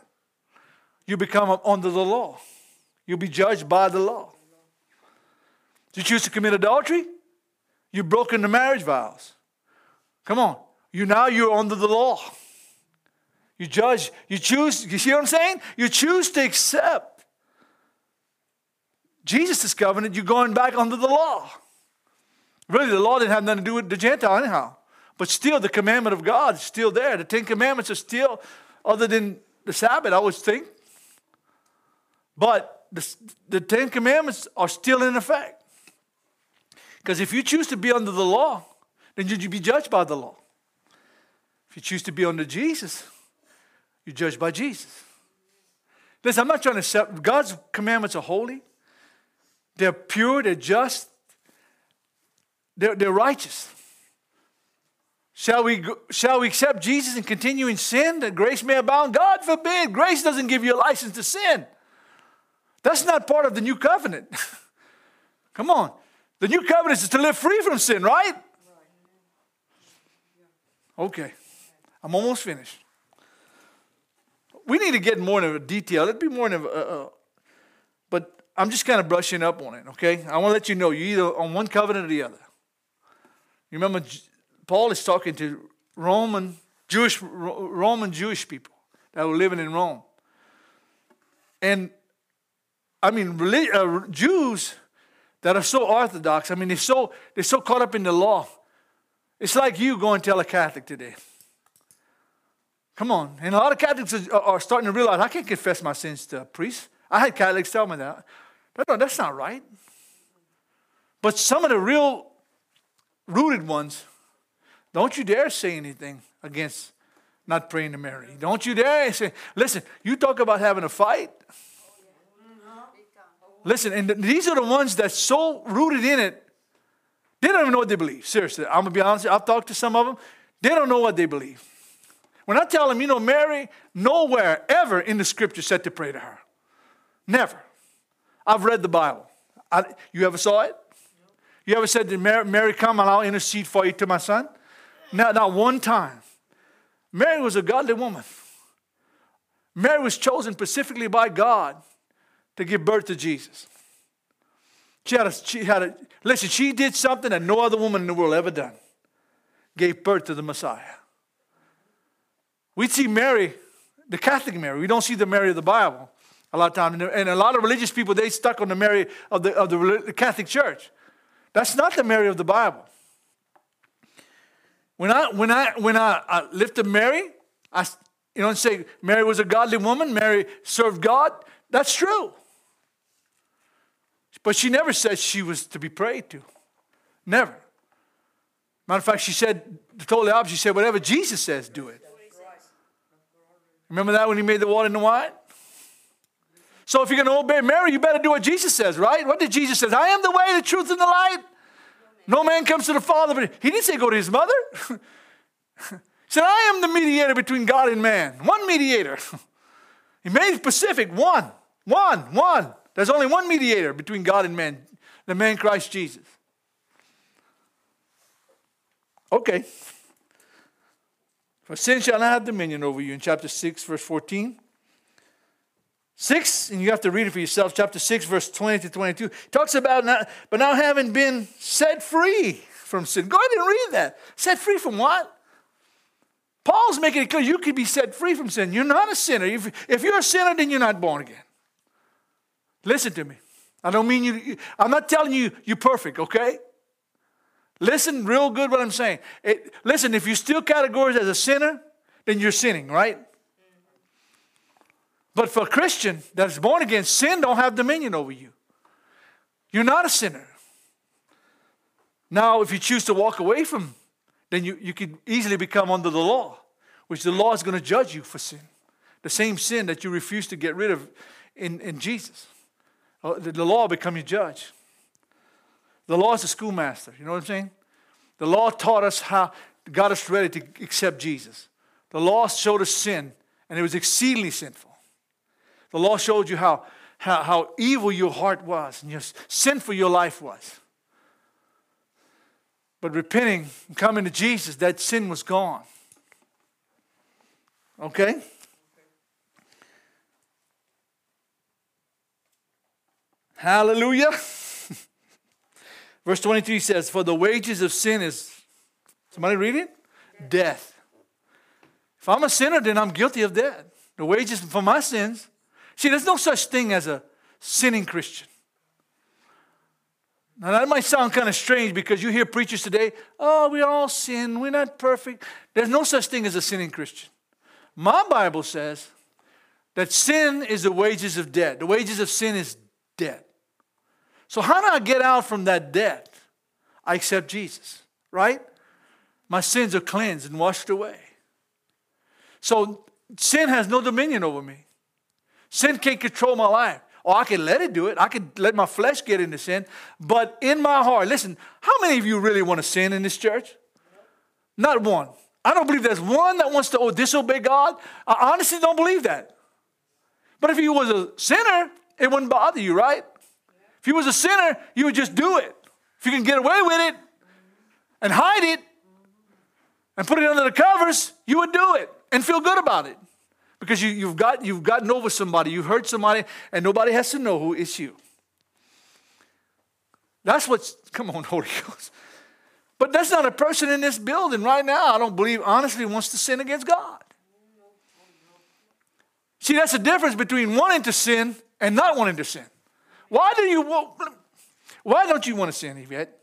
You become under the law. You'll be judged by the law. You choose to commit adultery, you've broken the marriage vows. Come on. You now you're under the law. You judge, you choose, you see what I'm saying? You choose to accept Jesus' covenant, you're going back under the law. Really, the law didn't have nothing to do with the Gentile anyhow. But still, the commandment of God is still there. The Ten Commandments are still, other than the Sabbath, I would think. But the, the Ten Commandments are still in effect. Because if you choose to be under the law, then you'd be judged by the law. If you choose to be under Jesus, you're judged by Jesus. Listen, I'm not trying to set, God's commandments are holy, they're pure, they're just, they're, they're righteous. Shall we, shall we accept Jesus and continue in sin that grace may abound? God forbid. Grace doesn't give you a license to sin. That's not part of the new covenant. Come on. The new covenant is to live free from sin, right? Okay. I'm almost finished. We need to get more into detail. It'd be more in a, uh, but I'm just kind of brushing up on it, okay? I want to let you know you're either on one covenant or the other. You remember Paul is talking to Roman Jewish Roman Jewish people that were living in Rome. And I mean, uh, Jews that are so orthodox, I mean, they're so, they're so caught up in the law. It's like you going to tell a Catholic today. Come on. And a lot of Catholics are, are starting to realize I can't confess my sins to a priest. I had Catholics tell me that. No, that's not right. But some of the real rooted ones, don't you dare say anything against not praying to Mary. Don't you dare say, listen, you talk about having a fight. Listen, and these are the ones that's so rooted in it, they don't even know what they believe. Seriously, I'm gonna be honest. I've talked to some of them. They don't know what they believe. When I tell them, you know, Mary, nowhere ever in the scripture said to pray to her. Never. I've read the Bible. I, you ever saw it? You ever said to Mary, Mary, come and I'll intercede for you to my son? Not, not one time. Mary was a godly woman. Mary was chosen specifically by God to give birth to Jesus. She had a, she had a, listen, she did something that no other woman in the world ever done. Gave birth to the Messiah. We see Mary, the Catholic Mary. We don't see the Mary of the Bible a lot of times. And a lot of religious people, they stuck on the Mary of the, of the Catholic Church. That's not the Mary of the Bible. When I, when I, when I, I lift up Mary, I, you know, and say Mary was a godly woman, Mary served God, that's true. But she never said she was to be prayed to. Never. Matter of fact, she said the totally opposite. She said, whatever Jesus says, do it. Remember that when he made the water into wine? So if you're going to obey Mary, you better do what Jesus says, right? What did Jesus say? I am the way, the truth, and the light. No man comes to the Father, but he didn't say go to his mother. He said, I am the mediator between God and man. One mediator. he made it specific one. One. One. There's only one mediator between God and man, the man Christ Jesus. Okay. For sin shall not have dominion over you in chapter 6, verse 14. 6, and you have to read it for yourself, chapter 6, verse 20 to 22, talks about, now, but now having been set free from sin. Go ahead and read that. Set free from what? Paul's making it clear you could be set free from sin. You're not a sinner. If, if you're a sinner, then you're not born again. Listen to me. I don't mean you, I'm not telling you you're perfect, okay? Listen real good what I'm saying. It, listen, if you're still categorized as a sinner, then you're sinning, right? But for a Christian that's born again, sin don't have dominion over you. You're not a sinner. Now, if you choose to walk away from, then you, you can easily become under the law, which the law is going to judge you for sin. The same sin that you refuse to get rid of in, in Jesus. Oh, the, the law become your judge. The law is a schoolmaster. You know what I'm saying? The law taught us how, got us ready to accept Jesus. The law showed us sin, and it was exceedingly sinful. The law showed you how, how, how evil your heart was and how sinful your life was. But repenting and coming to Jesus, that sin was gone. Okay? Hallelujah. Verse 23 says, For the wages of sin is, somebody read it? Death. If I'm a sinner, then I'm guilty of death. The wages for my sins. See, there's no such thing as a sinning Christian. Now, that might sound kind of strange because you hear preachers today, oh, we all sin, we're not perfect. There's no such thing as a sinning Christian. My Bible says that sin is the wages of debt. The wages of sin is debt. So, how do I get out from that debt? I accept Jesus, right? My sins are cleansed and washed away. So, sin has no dominion over me. Sin can't control my life. Or I can let it do it. I can let my flesh get into sin. But in my heart, listen, how many of you really want to sin in this church? Not one. I don't believe there's one that wants to disobey God. I honestly don't believe that. But if you was a sinner, it wouldn't bother you, right? If you was a sinner, you would just do it. If you can get away with it and hide it and put it under the covers, you would do it and feel good about it. Because you, you've, got, you've gotten over somebody, you've hurt somebody, and nobody has to know who it's you. That's what's, come on, Holy Ghost. But that's not a person in this building right now, I don't believe, honestly, wants to sin against God. See, that's the difference between wanting to sin and not wanting to sin. Why do you why don't you want to sin, Yvette?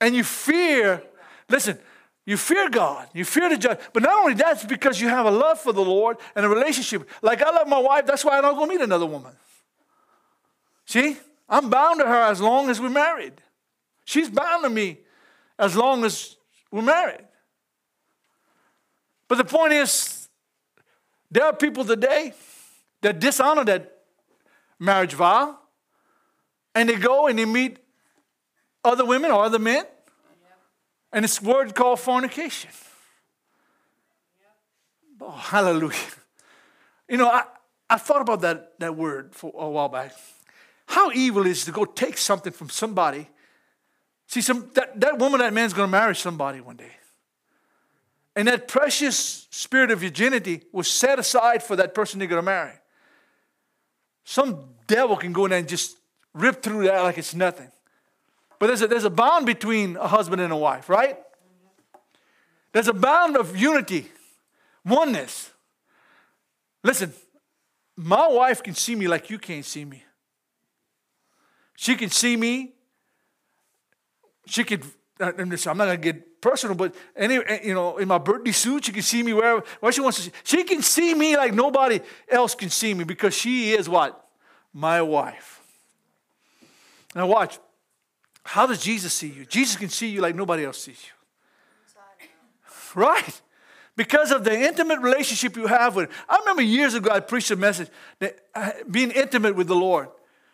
And you fear, listen, you fear God, you fear the judge. But not only that, it's because you have a love for the Lord and a relationship. Like I love my wife, that's why I don't go meet another woman. See? I'm bound to her as long as we're married. She's bound to me as long as we're married. But the point is, there are people today that dishonor that marriage vow, and they go and they meet other women or other men, and it's word called fornication. Oh, hallelujah. You know, I, I thought about that, that word for a while back. How evil is to go take something from somebody. See, some, that, that woman, that man's going to marry somebody one day. And that precious spirit of virginity was set aside for that person they're going to marry. Some devil can go in there and just rip through that like it's nothing. But there's a, there's a bond between a husband and a wife, right? There's a bond of unity, oneness. Listen, my wife can see me like you can't see me. She can see me. She could, uh, I'm not going to get personal, but any, uh, you know, in my birthday suit, she can see me wherever, where she wants to see. She can see me like nobody else can see me because she is what? My wife. Now watch. How does Jesus see you? Jesus can see you like nobody else sees you. Right. Because of the intimate relationship you have with. I remember years ago I preached a message that uh, being intimate with the Lord.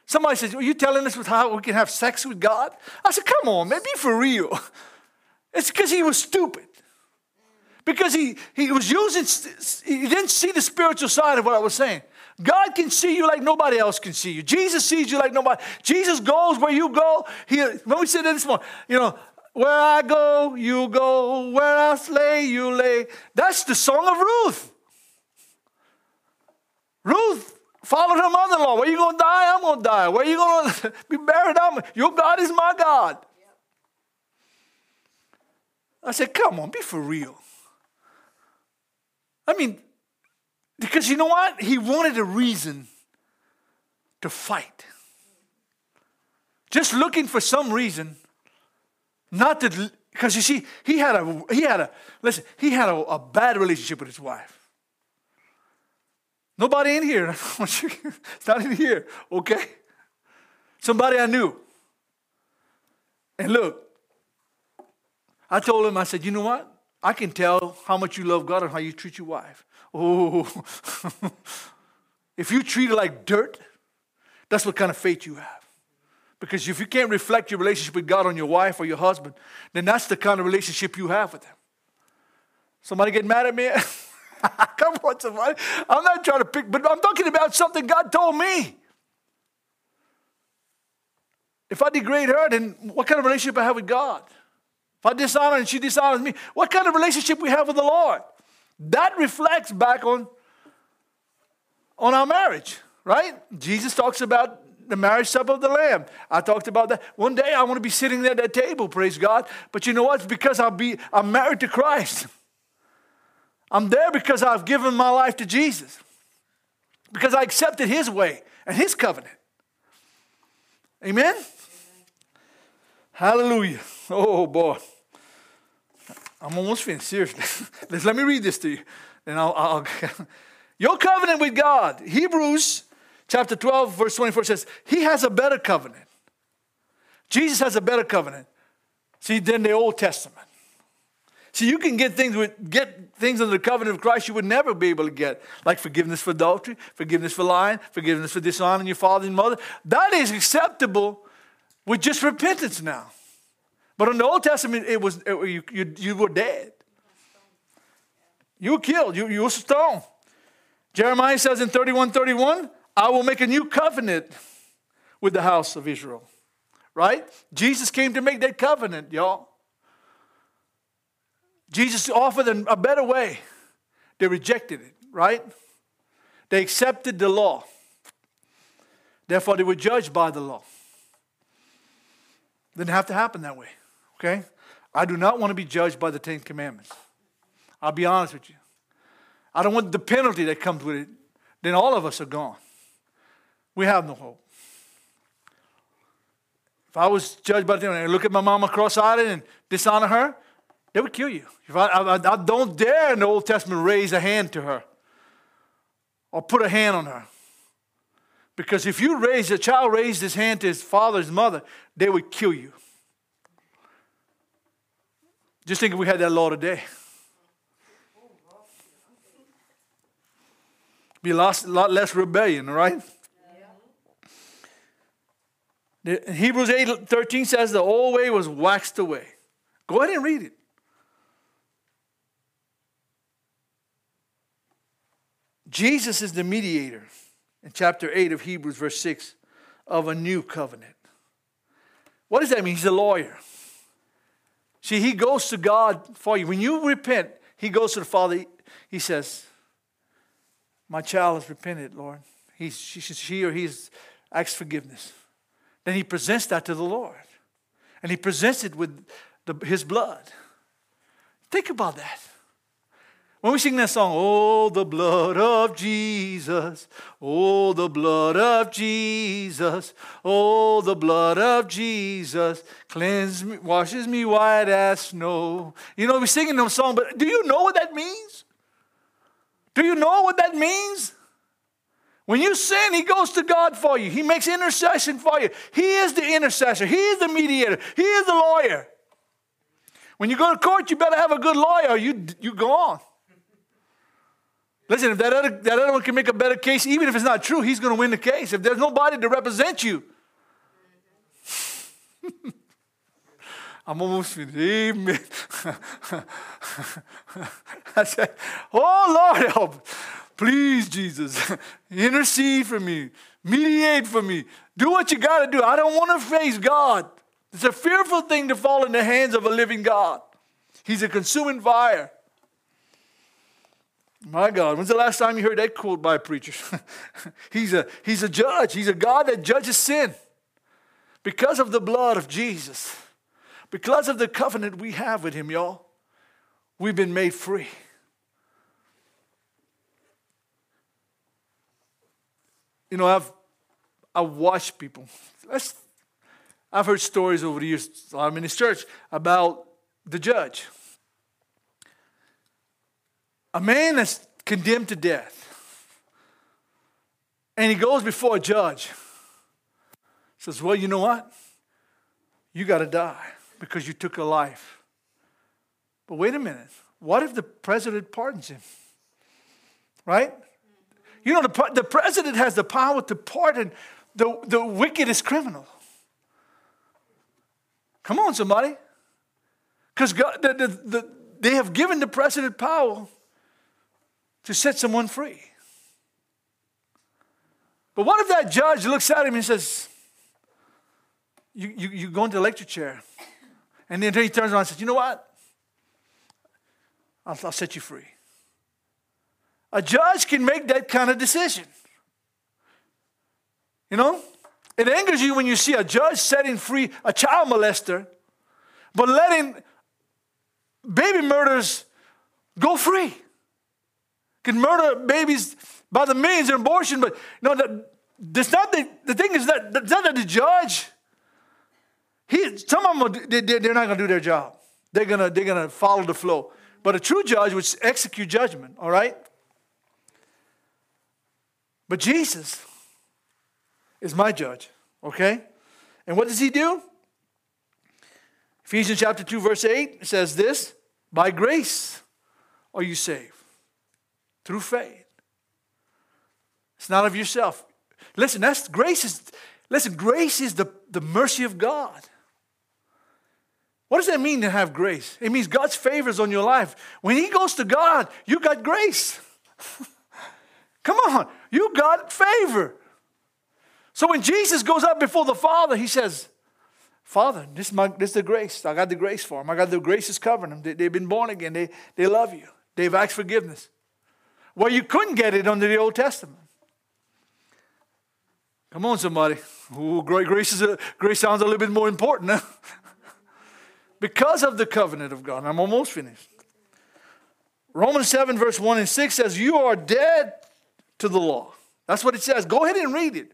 Somebody says, Are you telling us how we can have sex with God? I said, Come on, man, be for real. It's because he was stupid. Because he, he was using, he didn't see the spiritual side of what I was saying. God can see you like nobody else can see you. Jesus sees you like nobody. Jesus goes where you go. He, when we said this morning, you know, where I go, you go. Where I lay, you lay. That's the song of Ruth. Ruth followed her mother-in-law. Where you to die? I'm to die. Where you to be buried? I'm, your God is my God. I said, come on, be for real. I mean, because you know what? He wanted a reason to fight. Just looking for some reason not to, because you see, he had a, he had a, listen, he had a, a bad relationship with his wife. Nobody in here. it's not in here, okay? Somebody I knew. And look, I told him, I said, you know what? I can tell how much you love God and how you treat your wife. Oh, if you treat her like dirt, that's what kind of faith you have. Because if you can't reflect your relationship with God on your wife or your husband, then that's the kind of relationship you have with them. Somebody get mad at me? Come on, somebody. I'm not trying to pick, but I'm talking about something God told me. If I degrade her, then what kind of relationship I have with God? If I dishonor and she dishonors me, what kind of relationship we have with the Lord? That reflects back on, on our marriage, right? Jesus talks about the marriage supper of the Lamb. I talked about that. One day I want to be sitting at that table, praise God. But you know what? It's because I'll be I'm married to Christ. I'm there because I've given my life to Jesus. Because I accepted his way and his covenant. Amen? Amen. Hallelujah. Oh boy. I'm almost finished. Seriously. Let me read this to you. And I'll, I'll your covenant with God. Hebrews chapter 12, verse 24 says, He has a better covenant. Jesus has a better covenant. See, than the Old Testament. See, you can get things with get things under the covenant of Christ you would never be able to get, like forgiveness for adultery, forgiveness for lying, forgiveness for dishonoring your father and mother. That is acceptable with just repentance now. But in the Old Testament, it was it, you, you, you were dead. You were killed. You, you were stoned. Jeremiah says in 31 31, I will make a new covenant with the house of Israel. Right? Jesus came to make that covenant, y'all. Jesus offered them a better way. They rejected it, right? They accepted the law. Therefore, they were judged by the law. Didn't have to happen that way, okay? I do not want to be judged by the Ten Commandments. I'll be honest with you. I don't want the penalty that comes with it. Then all of us are gone we have no hope. If I was judged by them and I look at my mama cross-eyed and dishonor her, they would kill you. If I, I, I don't dare in the Old Testament raise a hand to her or put a hand on her. Because if you raise, a child raised his hand to his father, his mother, they would kill you. Just think if we had that law today. Be a lot, lot less rebellion, right? Hebrews 8 13 says the old way was waxed away. Go ahead and read it. Jesus is the mediator in chapter 8 of Hebrews, verse 6, of a new covenant. What does that mean? He's a lawyer. See, he goes to God for you. When you repent, he goes to the Father. He says, My child has repented, Lord. He's, she, she or he's asked forgiveness. Then he presents that to the Lord. And he presents it with the, his blood. Think about that. When we sing that song, Oh, the blood of Jesus, oh, the blood of Jesus, oh, the blood of Jesus, cleanses me, washes me white as snow. You know, we're singing those song, but do you know what that means? Do you know what that means? When you sin, He goes to God for you. He makes intercession for you. He is the intercessor, He is the mediator, He is the lawyer. When you go to court, you better have a good lawyer, you, you go on. Listen, if that other, that other one can make a better case, even if it's not true, he's going to win the case. If there's nobody to represent you, I'm almost finished. Amen. I said, Oh Lord, help. Please, Jesus, intercede for me, mediate for me. Do what you got to do. I don't want to face God. It's a fearful thing to fall in the hands of a living God. He's a consuming fire. My God, when's the last time you heard that quote by a preacher? he's, a, he's a judge. He's a God that judges sin. Because of the blood of Jesus, because of the covenant we have with Him, y'all, we've been made free. You know, I've I've watched people. I've heard stories over the years. I'm in this church about the judge. A man that's condemned to death, and he goes before a judge. Says, "Well, you know what? You got to die because you took a life." But wait a minute. What if the president pardons him? Right? You know, the, the president has the power to pardon the, the wickedest criminal. Come on, somebody. Because the, the, the, they have given the president power to set someone free. But what if that judge looks at him and says, you, you, you go into the lecture chair. And then he turns around and says, You know what? I'll, I'll set you free. A judge can make that kind of decision. You know? It angers you when you see a judge setting free a child molester, but letting baby murders go free. Can murder babies by the millions in abortion, but know, the, that's not the, the thing is that that's not the judge, he, some of them, they, they're not going to do their job. They're going to they're gonna follow the flow. But a true judge would execute judgment, all right? But Jesus is my judge, okay? And what does he do? Ephesians chapter 2, verse 8 says this By grace are you saved through faith. It's not of yourself. Listen, that's grace is listen, grace is the, the mercy of God. What does that mean to have grace? It means God's favors on your life. When He goes to God, you got grace. Come on, you got favor. So when Jesus goes up before the Father, he says, Father, this is, my, this is the grace. I got the grace for them. I got the grace is covering them. They, they've been born again. They, they love you. They've asked forgiveness. Well, you couldn't get it under the Old Testament. Come on, somebody. Ooh, grace, is a, grace sounds a little bit more important because of the covenant of God. I'm almost finished. Romans 7, verse 1 and 6 says, You are dead to the law. That's what it says. Go ahead and read it.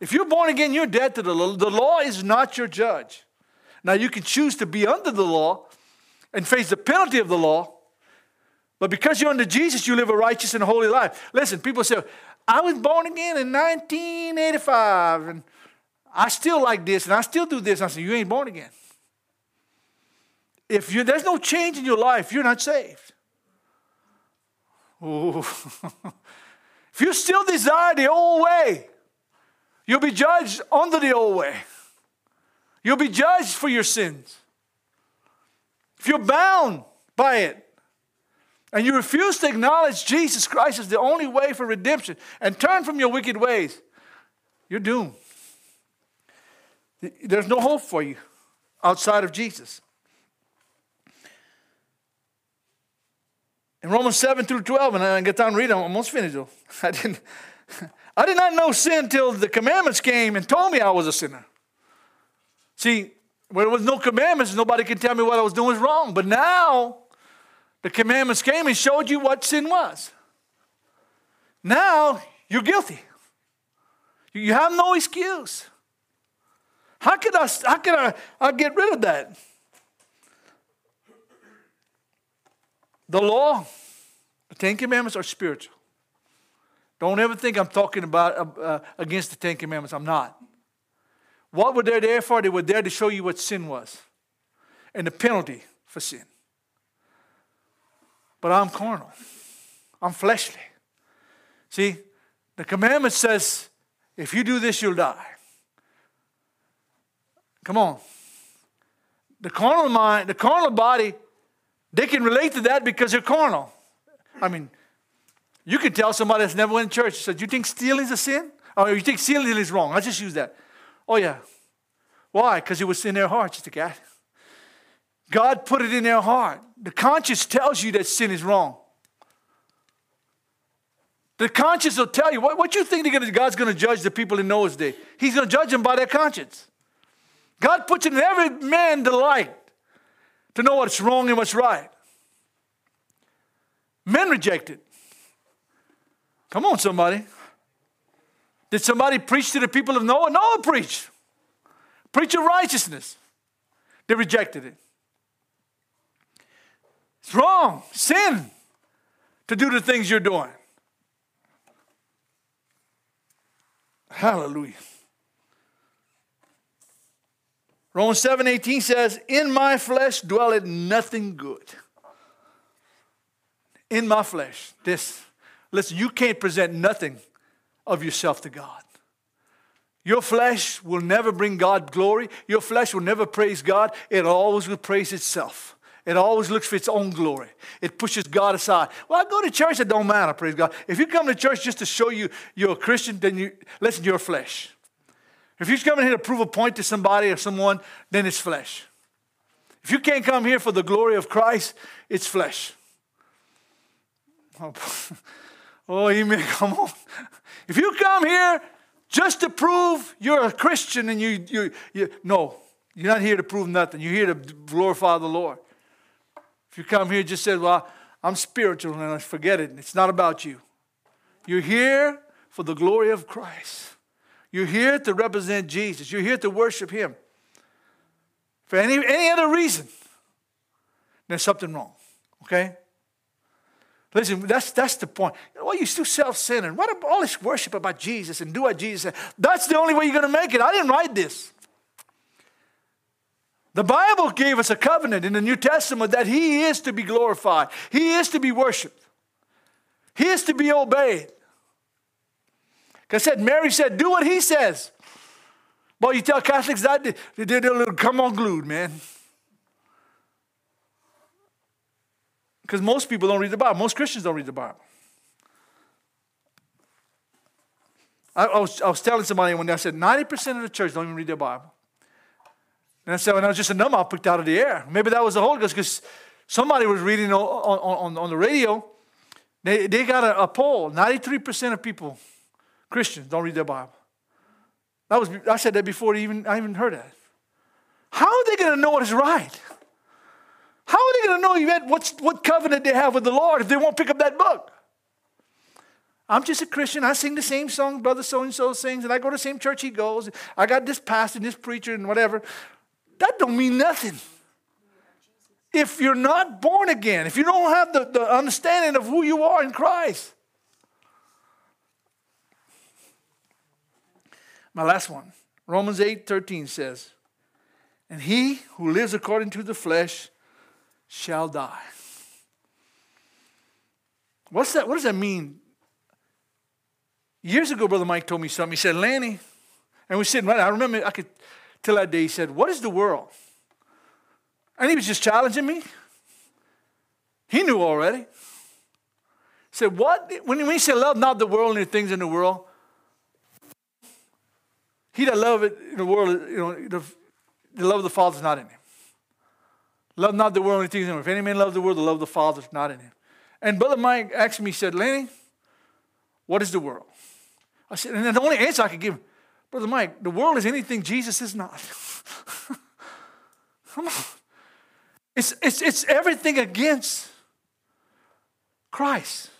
If you're born again, you're dead to the law. The law is not your judge. Now, you can choose to be under the law and face the penalty of the law, but because you're under Jesus, you live a righteous and holy life. Listen, people say, I was born again in 1985, and I still like this, and I still do this. I say, You ain't born again. If you, there's no change in your life, you're not saved. If you still desire the old way, you'll be judged under the old way. You'll be judged for your sins. If you're bound by it and you refuse to acknowledge Jesus Christ as the only way for redemption and turn from your wicked ways, you're doomed. There's no hope for you outside of Jesus. In Romans 7 through 12, and I get down reading, I'm almost finished though. I didn't, I did not know sin till the commandments came and told me I was a sinner. See, when there was no commandments, nobody could tell me what I was doing was wrong. But now, the commandments came and showed you what sin was. Now, you're guilty. You have no excuse. How could I, how could I, I get rid of that? The law, the Ten Commandments are spiritual. Don't ever think I'm talking about uh, uh, against the Ten Commandments. I'm not. What were they there for? They were there to show you what sin was and the penalty for sin. But I'm carnal. I'm fleshly. See, the commandment says, if you do this, you'll die. Come on. the carnal mind, the carnal body, they can relate to that because they're carnal. I mean, you can tell somebody that's never went to church, said, You think stealing is a sin? Or you think stealing is wrong? I just use that. Oh, yeah. Why? Because it was in their heart, just a cat. God put it in their heart. The conscience tells you that sin is wrong. The conscience will tell you what, what you think God's going to judge the people in Noah's day. He's going to judge them by their conscience. God puts in every man delight to know what's wrong and what's right. Men reject it. Come on, somebody. Did somebody preach to the people of Noah? Noah preached. Preach of righteousness. They rejected it. It's wrong, sin, to do the things you're doing. Hallelujah. Romans 7 18 says, In my flesh dwelleth nothing good. In my flesh. This, listen, you can't present nothing of yourself to God. Your flesh will never bring God glory. Your flesh will never praise God. It always will praise itself. It always looks for its own glory. It pushes God aside. Well, I go to church, it don't matter, praise God. If you come to church just to show you you're a Christian, then you listen to your flesh. If you're coming here to prove a point to somebody or someone, then it's flesh. If you can't come here for the glory of Christ, it's flesh. Oh, oh amen. Come on. If you come here just to prove you're a Christian and you, you, you, no, you're not here to prove nothing. You're here to glorify the Lord. You come here just said, well, I'm spiritual and I forget it. It's not about you. You're here for the glory of Christ. You're here to represent Jesus. You're here to worship Him. For any, any other reason, there's something wrong. Okay? Listen, that's, that's the point. Well, you're still self centered. What about all this worship about Jesus and do what Jesus said? That's the only way you're going to make it. I didn't write this. The Bible gave us a covenant in the New Testament that He is to be glorified, He is to be worshiped, He is to be obeyed. Because I said, Mary said, do what He says. Well, you tell Catholics that, they, they're a little come on glued, man. Because most people don't read the Bible. Most Christians don't read the Bible. I, I, was, I was telling somebody one day, I said, 90% of the church don't even read their Bible. And I said, when I was just a number I picked out of the air. Maybe that was the Holy Ghost because somebody was reading on, on, on the radio. They, they got a, a poll 93% of people, Christians, don't read their Bible. That was, I said that before even, I even heard that. How are they going to know what is right? How are they going to know yet what's, what covenant they have with the Lord if they won't pick up that book? I'm just a Christian. I sing the same song brother so and so sings, and I go to the same church he goes. I got this pastor and this preacher and whatever. That don't mean nothing. If you're not born again, if you don't have the, the understanding of who you are in Christ. My last one. Romans 8 13 says, And he who lives according to the flesh shall die. What's that? What does that mean? Years ago, Brother Mike told me something. He said, Lanny, and we sitting right. I remember I could till that day he said, What is the world? And he was just challenging me. He knew already. He said, What? When he said, Love not the world and the things in the world, he that love it in the world, you know, the, the love of the Father is not in him. Love not the world and the things in it. If any man love the world, the love of the Father is not in him. And Brother Mike asked me, he said, Lenny, what is the world? I said, and the only answer I could give, Brother Mike, the world is anything Jesus is not. Come on. It's, it's, it's everything against Christ.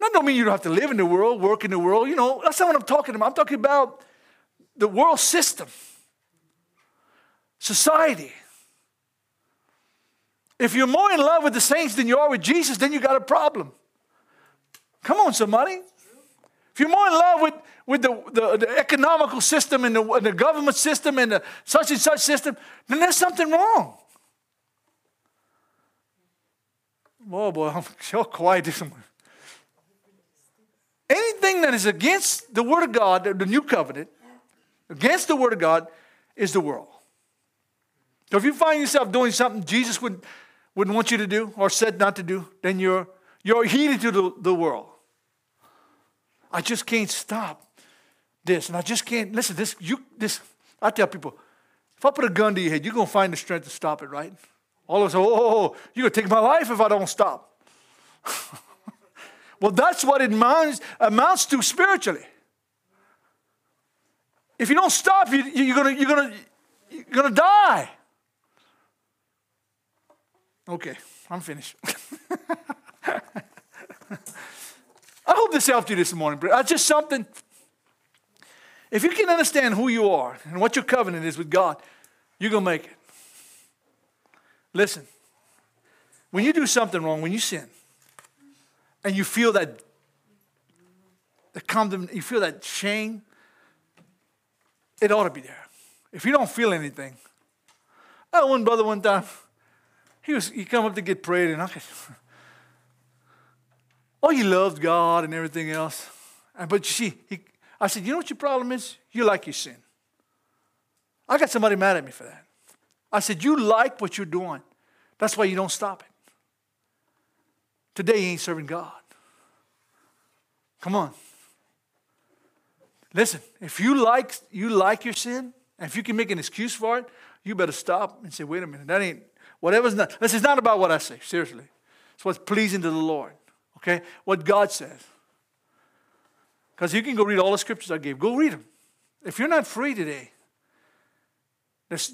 That don't mean you don't have to live in the world, work in the world. You know, that's not what I'm talking about. I'm talking about the world system, society. If you're more in love with the saints than you are with Jesus, then you got a problem. Come on, somebody. If you're more in love with, with the, the, the economical system and the, the, government system and the such and such system, then there's something wrong. Oh boy, I'm so quiet this morning. Anything that is against the Word of God, the new covenant, against the Word of God, is the world. So if you find yourself doing something Jesus would, wouldn't want you to do or said not to do, then you're, you're heeded to the, the world. I just can't stop this. And I just can't, listen, this, you, this, I tell people, if I put a gun to your head, you're to find the strength to stop it, right? All of us, oh, oh, oh you're going to take my life if I don't stop. well, that's what it amounts, amounts to spiritually. If you don't stop, you, you're gonna you're gonna, you're gonna die. Okay, I'm finished. I hope this helped you this morning. That's uh, just something. If you can understand who you are and what your covenant is with God, you're going to make it. Listen, when you do something wrong, when you sin, and you feel that, the condemn, you feel that shame, it ought to be there. If you don't feel anything, I had one brother one time, he was he come up to get prayed, and I could, oh, he loved God and everything else. But you see, he, I said, you know what your problem is? You like your sin. I got somebody mad at me for that. I said, you like what you're doing. That's why you don't stop it. Today, you ain't serving God. Come on. Listen, if you like you like your sin, and if you can make an excuse for it, you better stop and say, wait a minute, that ain't whatever's not. This is not about what I say, seriously. It's what's pleasing to the Lord. Okay? What God says. Because you can go read all the scriptures I gave. Go read them. If you're not free today,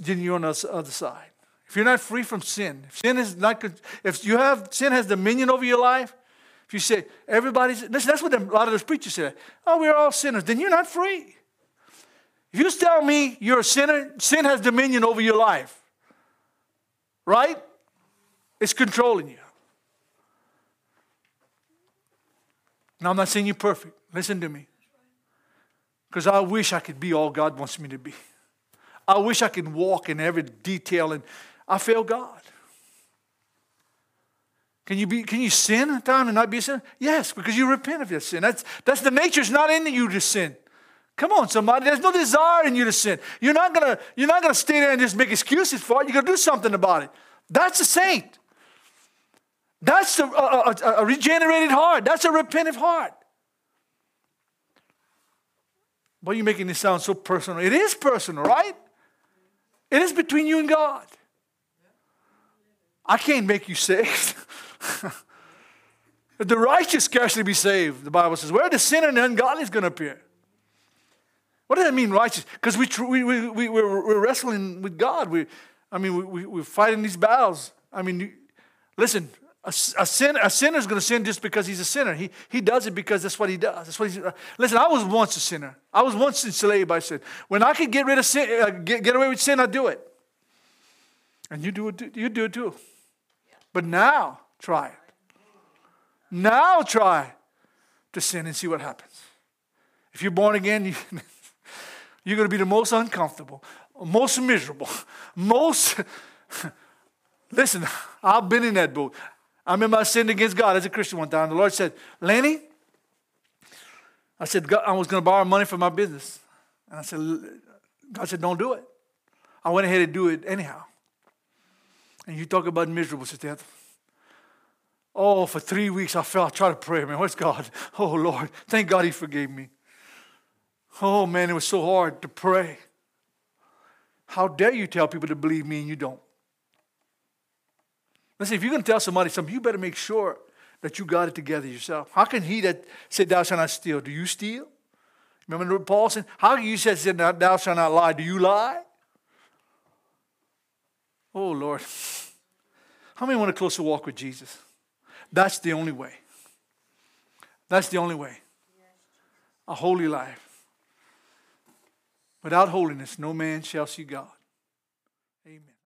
then you're on the other side. If you're not free from sin, if sin is not, if you have sin has dominion over your life, if you say everybody's, listen, that's what a lot of those preachers say. Oh, we're all sinners. Then you're not free. If you tell me you're a sinner, sin has dominion over your life, right? It's controlling you. Now, I'm not saying you're perfect. Listen to me. Because I wish I could be all God wants me to be. I wish I could walk in every detail, and I fail God. Can you, be, can you sin at time and not be a sinner? Yes, because you repent of your sin. That's, that's the nature. It's not in you to sin. Come on, somebody. There's no desire in you to sin. You're not gonna, you're not gonna stay there and just make excuses for it. You're gonna do something about it. That's a saint. That's a, a, a, a regenerated heart. That's a repentant heart. But you're making this sound so personal. It is personal, right? It is between you and God. I can't make you saved. the righteous scarcely be saved, the Bible says. Where the sinner and the ungodly is going to appear? What does that mean, righteous? Because we, we, we, we, we're, we're wrestling with God. We, I mean, we, we, we're fighting these battles. I mean, listen, a, a, sin, a sinner is going to sin just because he's a sinner. He, he does it because that's what he does. That's what he's, uh, listen, I was once a sinner. I was once enslaved by sin. When I could get rid of sin, uh, get, get away with sin, I do it. And you do it, you do it too. But now, try it. Now try to sin and see what happens. If you're born again, you, you're going to be the most uncomfortable, most miserable, most. Listen, I've been in that boat. I remember I sinned against God as a Christian one time. The Lord said, Lenny, I said, I was going to borrow money for my business. And I said, God said, don't do it. I went ahead and do it anyhow. And you talk about miserable, Sister Oh, for three weeks I felt, I tried to pray, man. Where's God? Oh, Lord. Thank God He forgave me. Oh, man, it was so hard to pray. How dare you tell people to believe me and you don't? Listen, if you're going to tell somebody something, you better make sure that you got it together yourself. How can he that said, Thou shalt not steal? Do you steal? Remember Paul said? How can you say, Thou shalt not lie? Do you lie? Oh, Lord. How many want a closer walk with Jesus? That's the only way. That's the only way. A holy life. Without holiness, no man shall see God.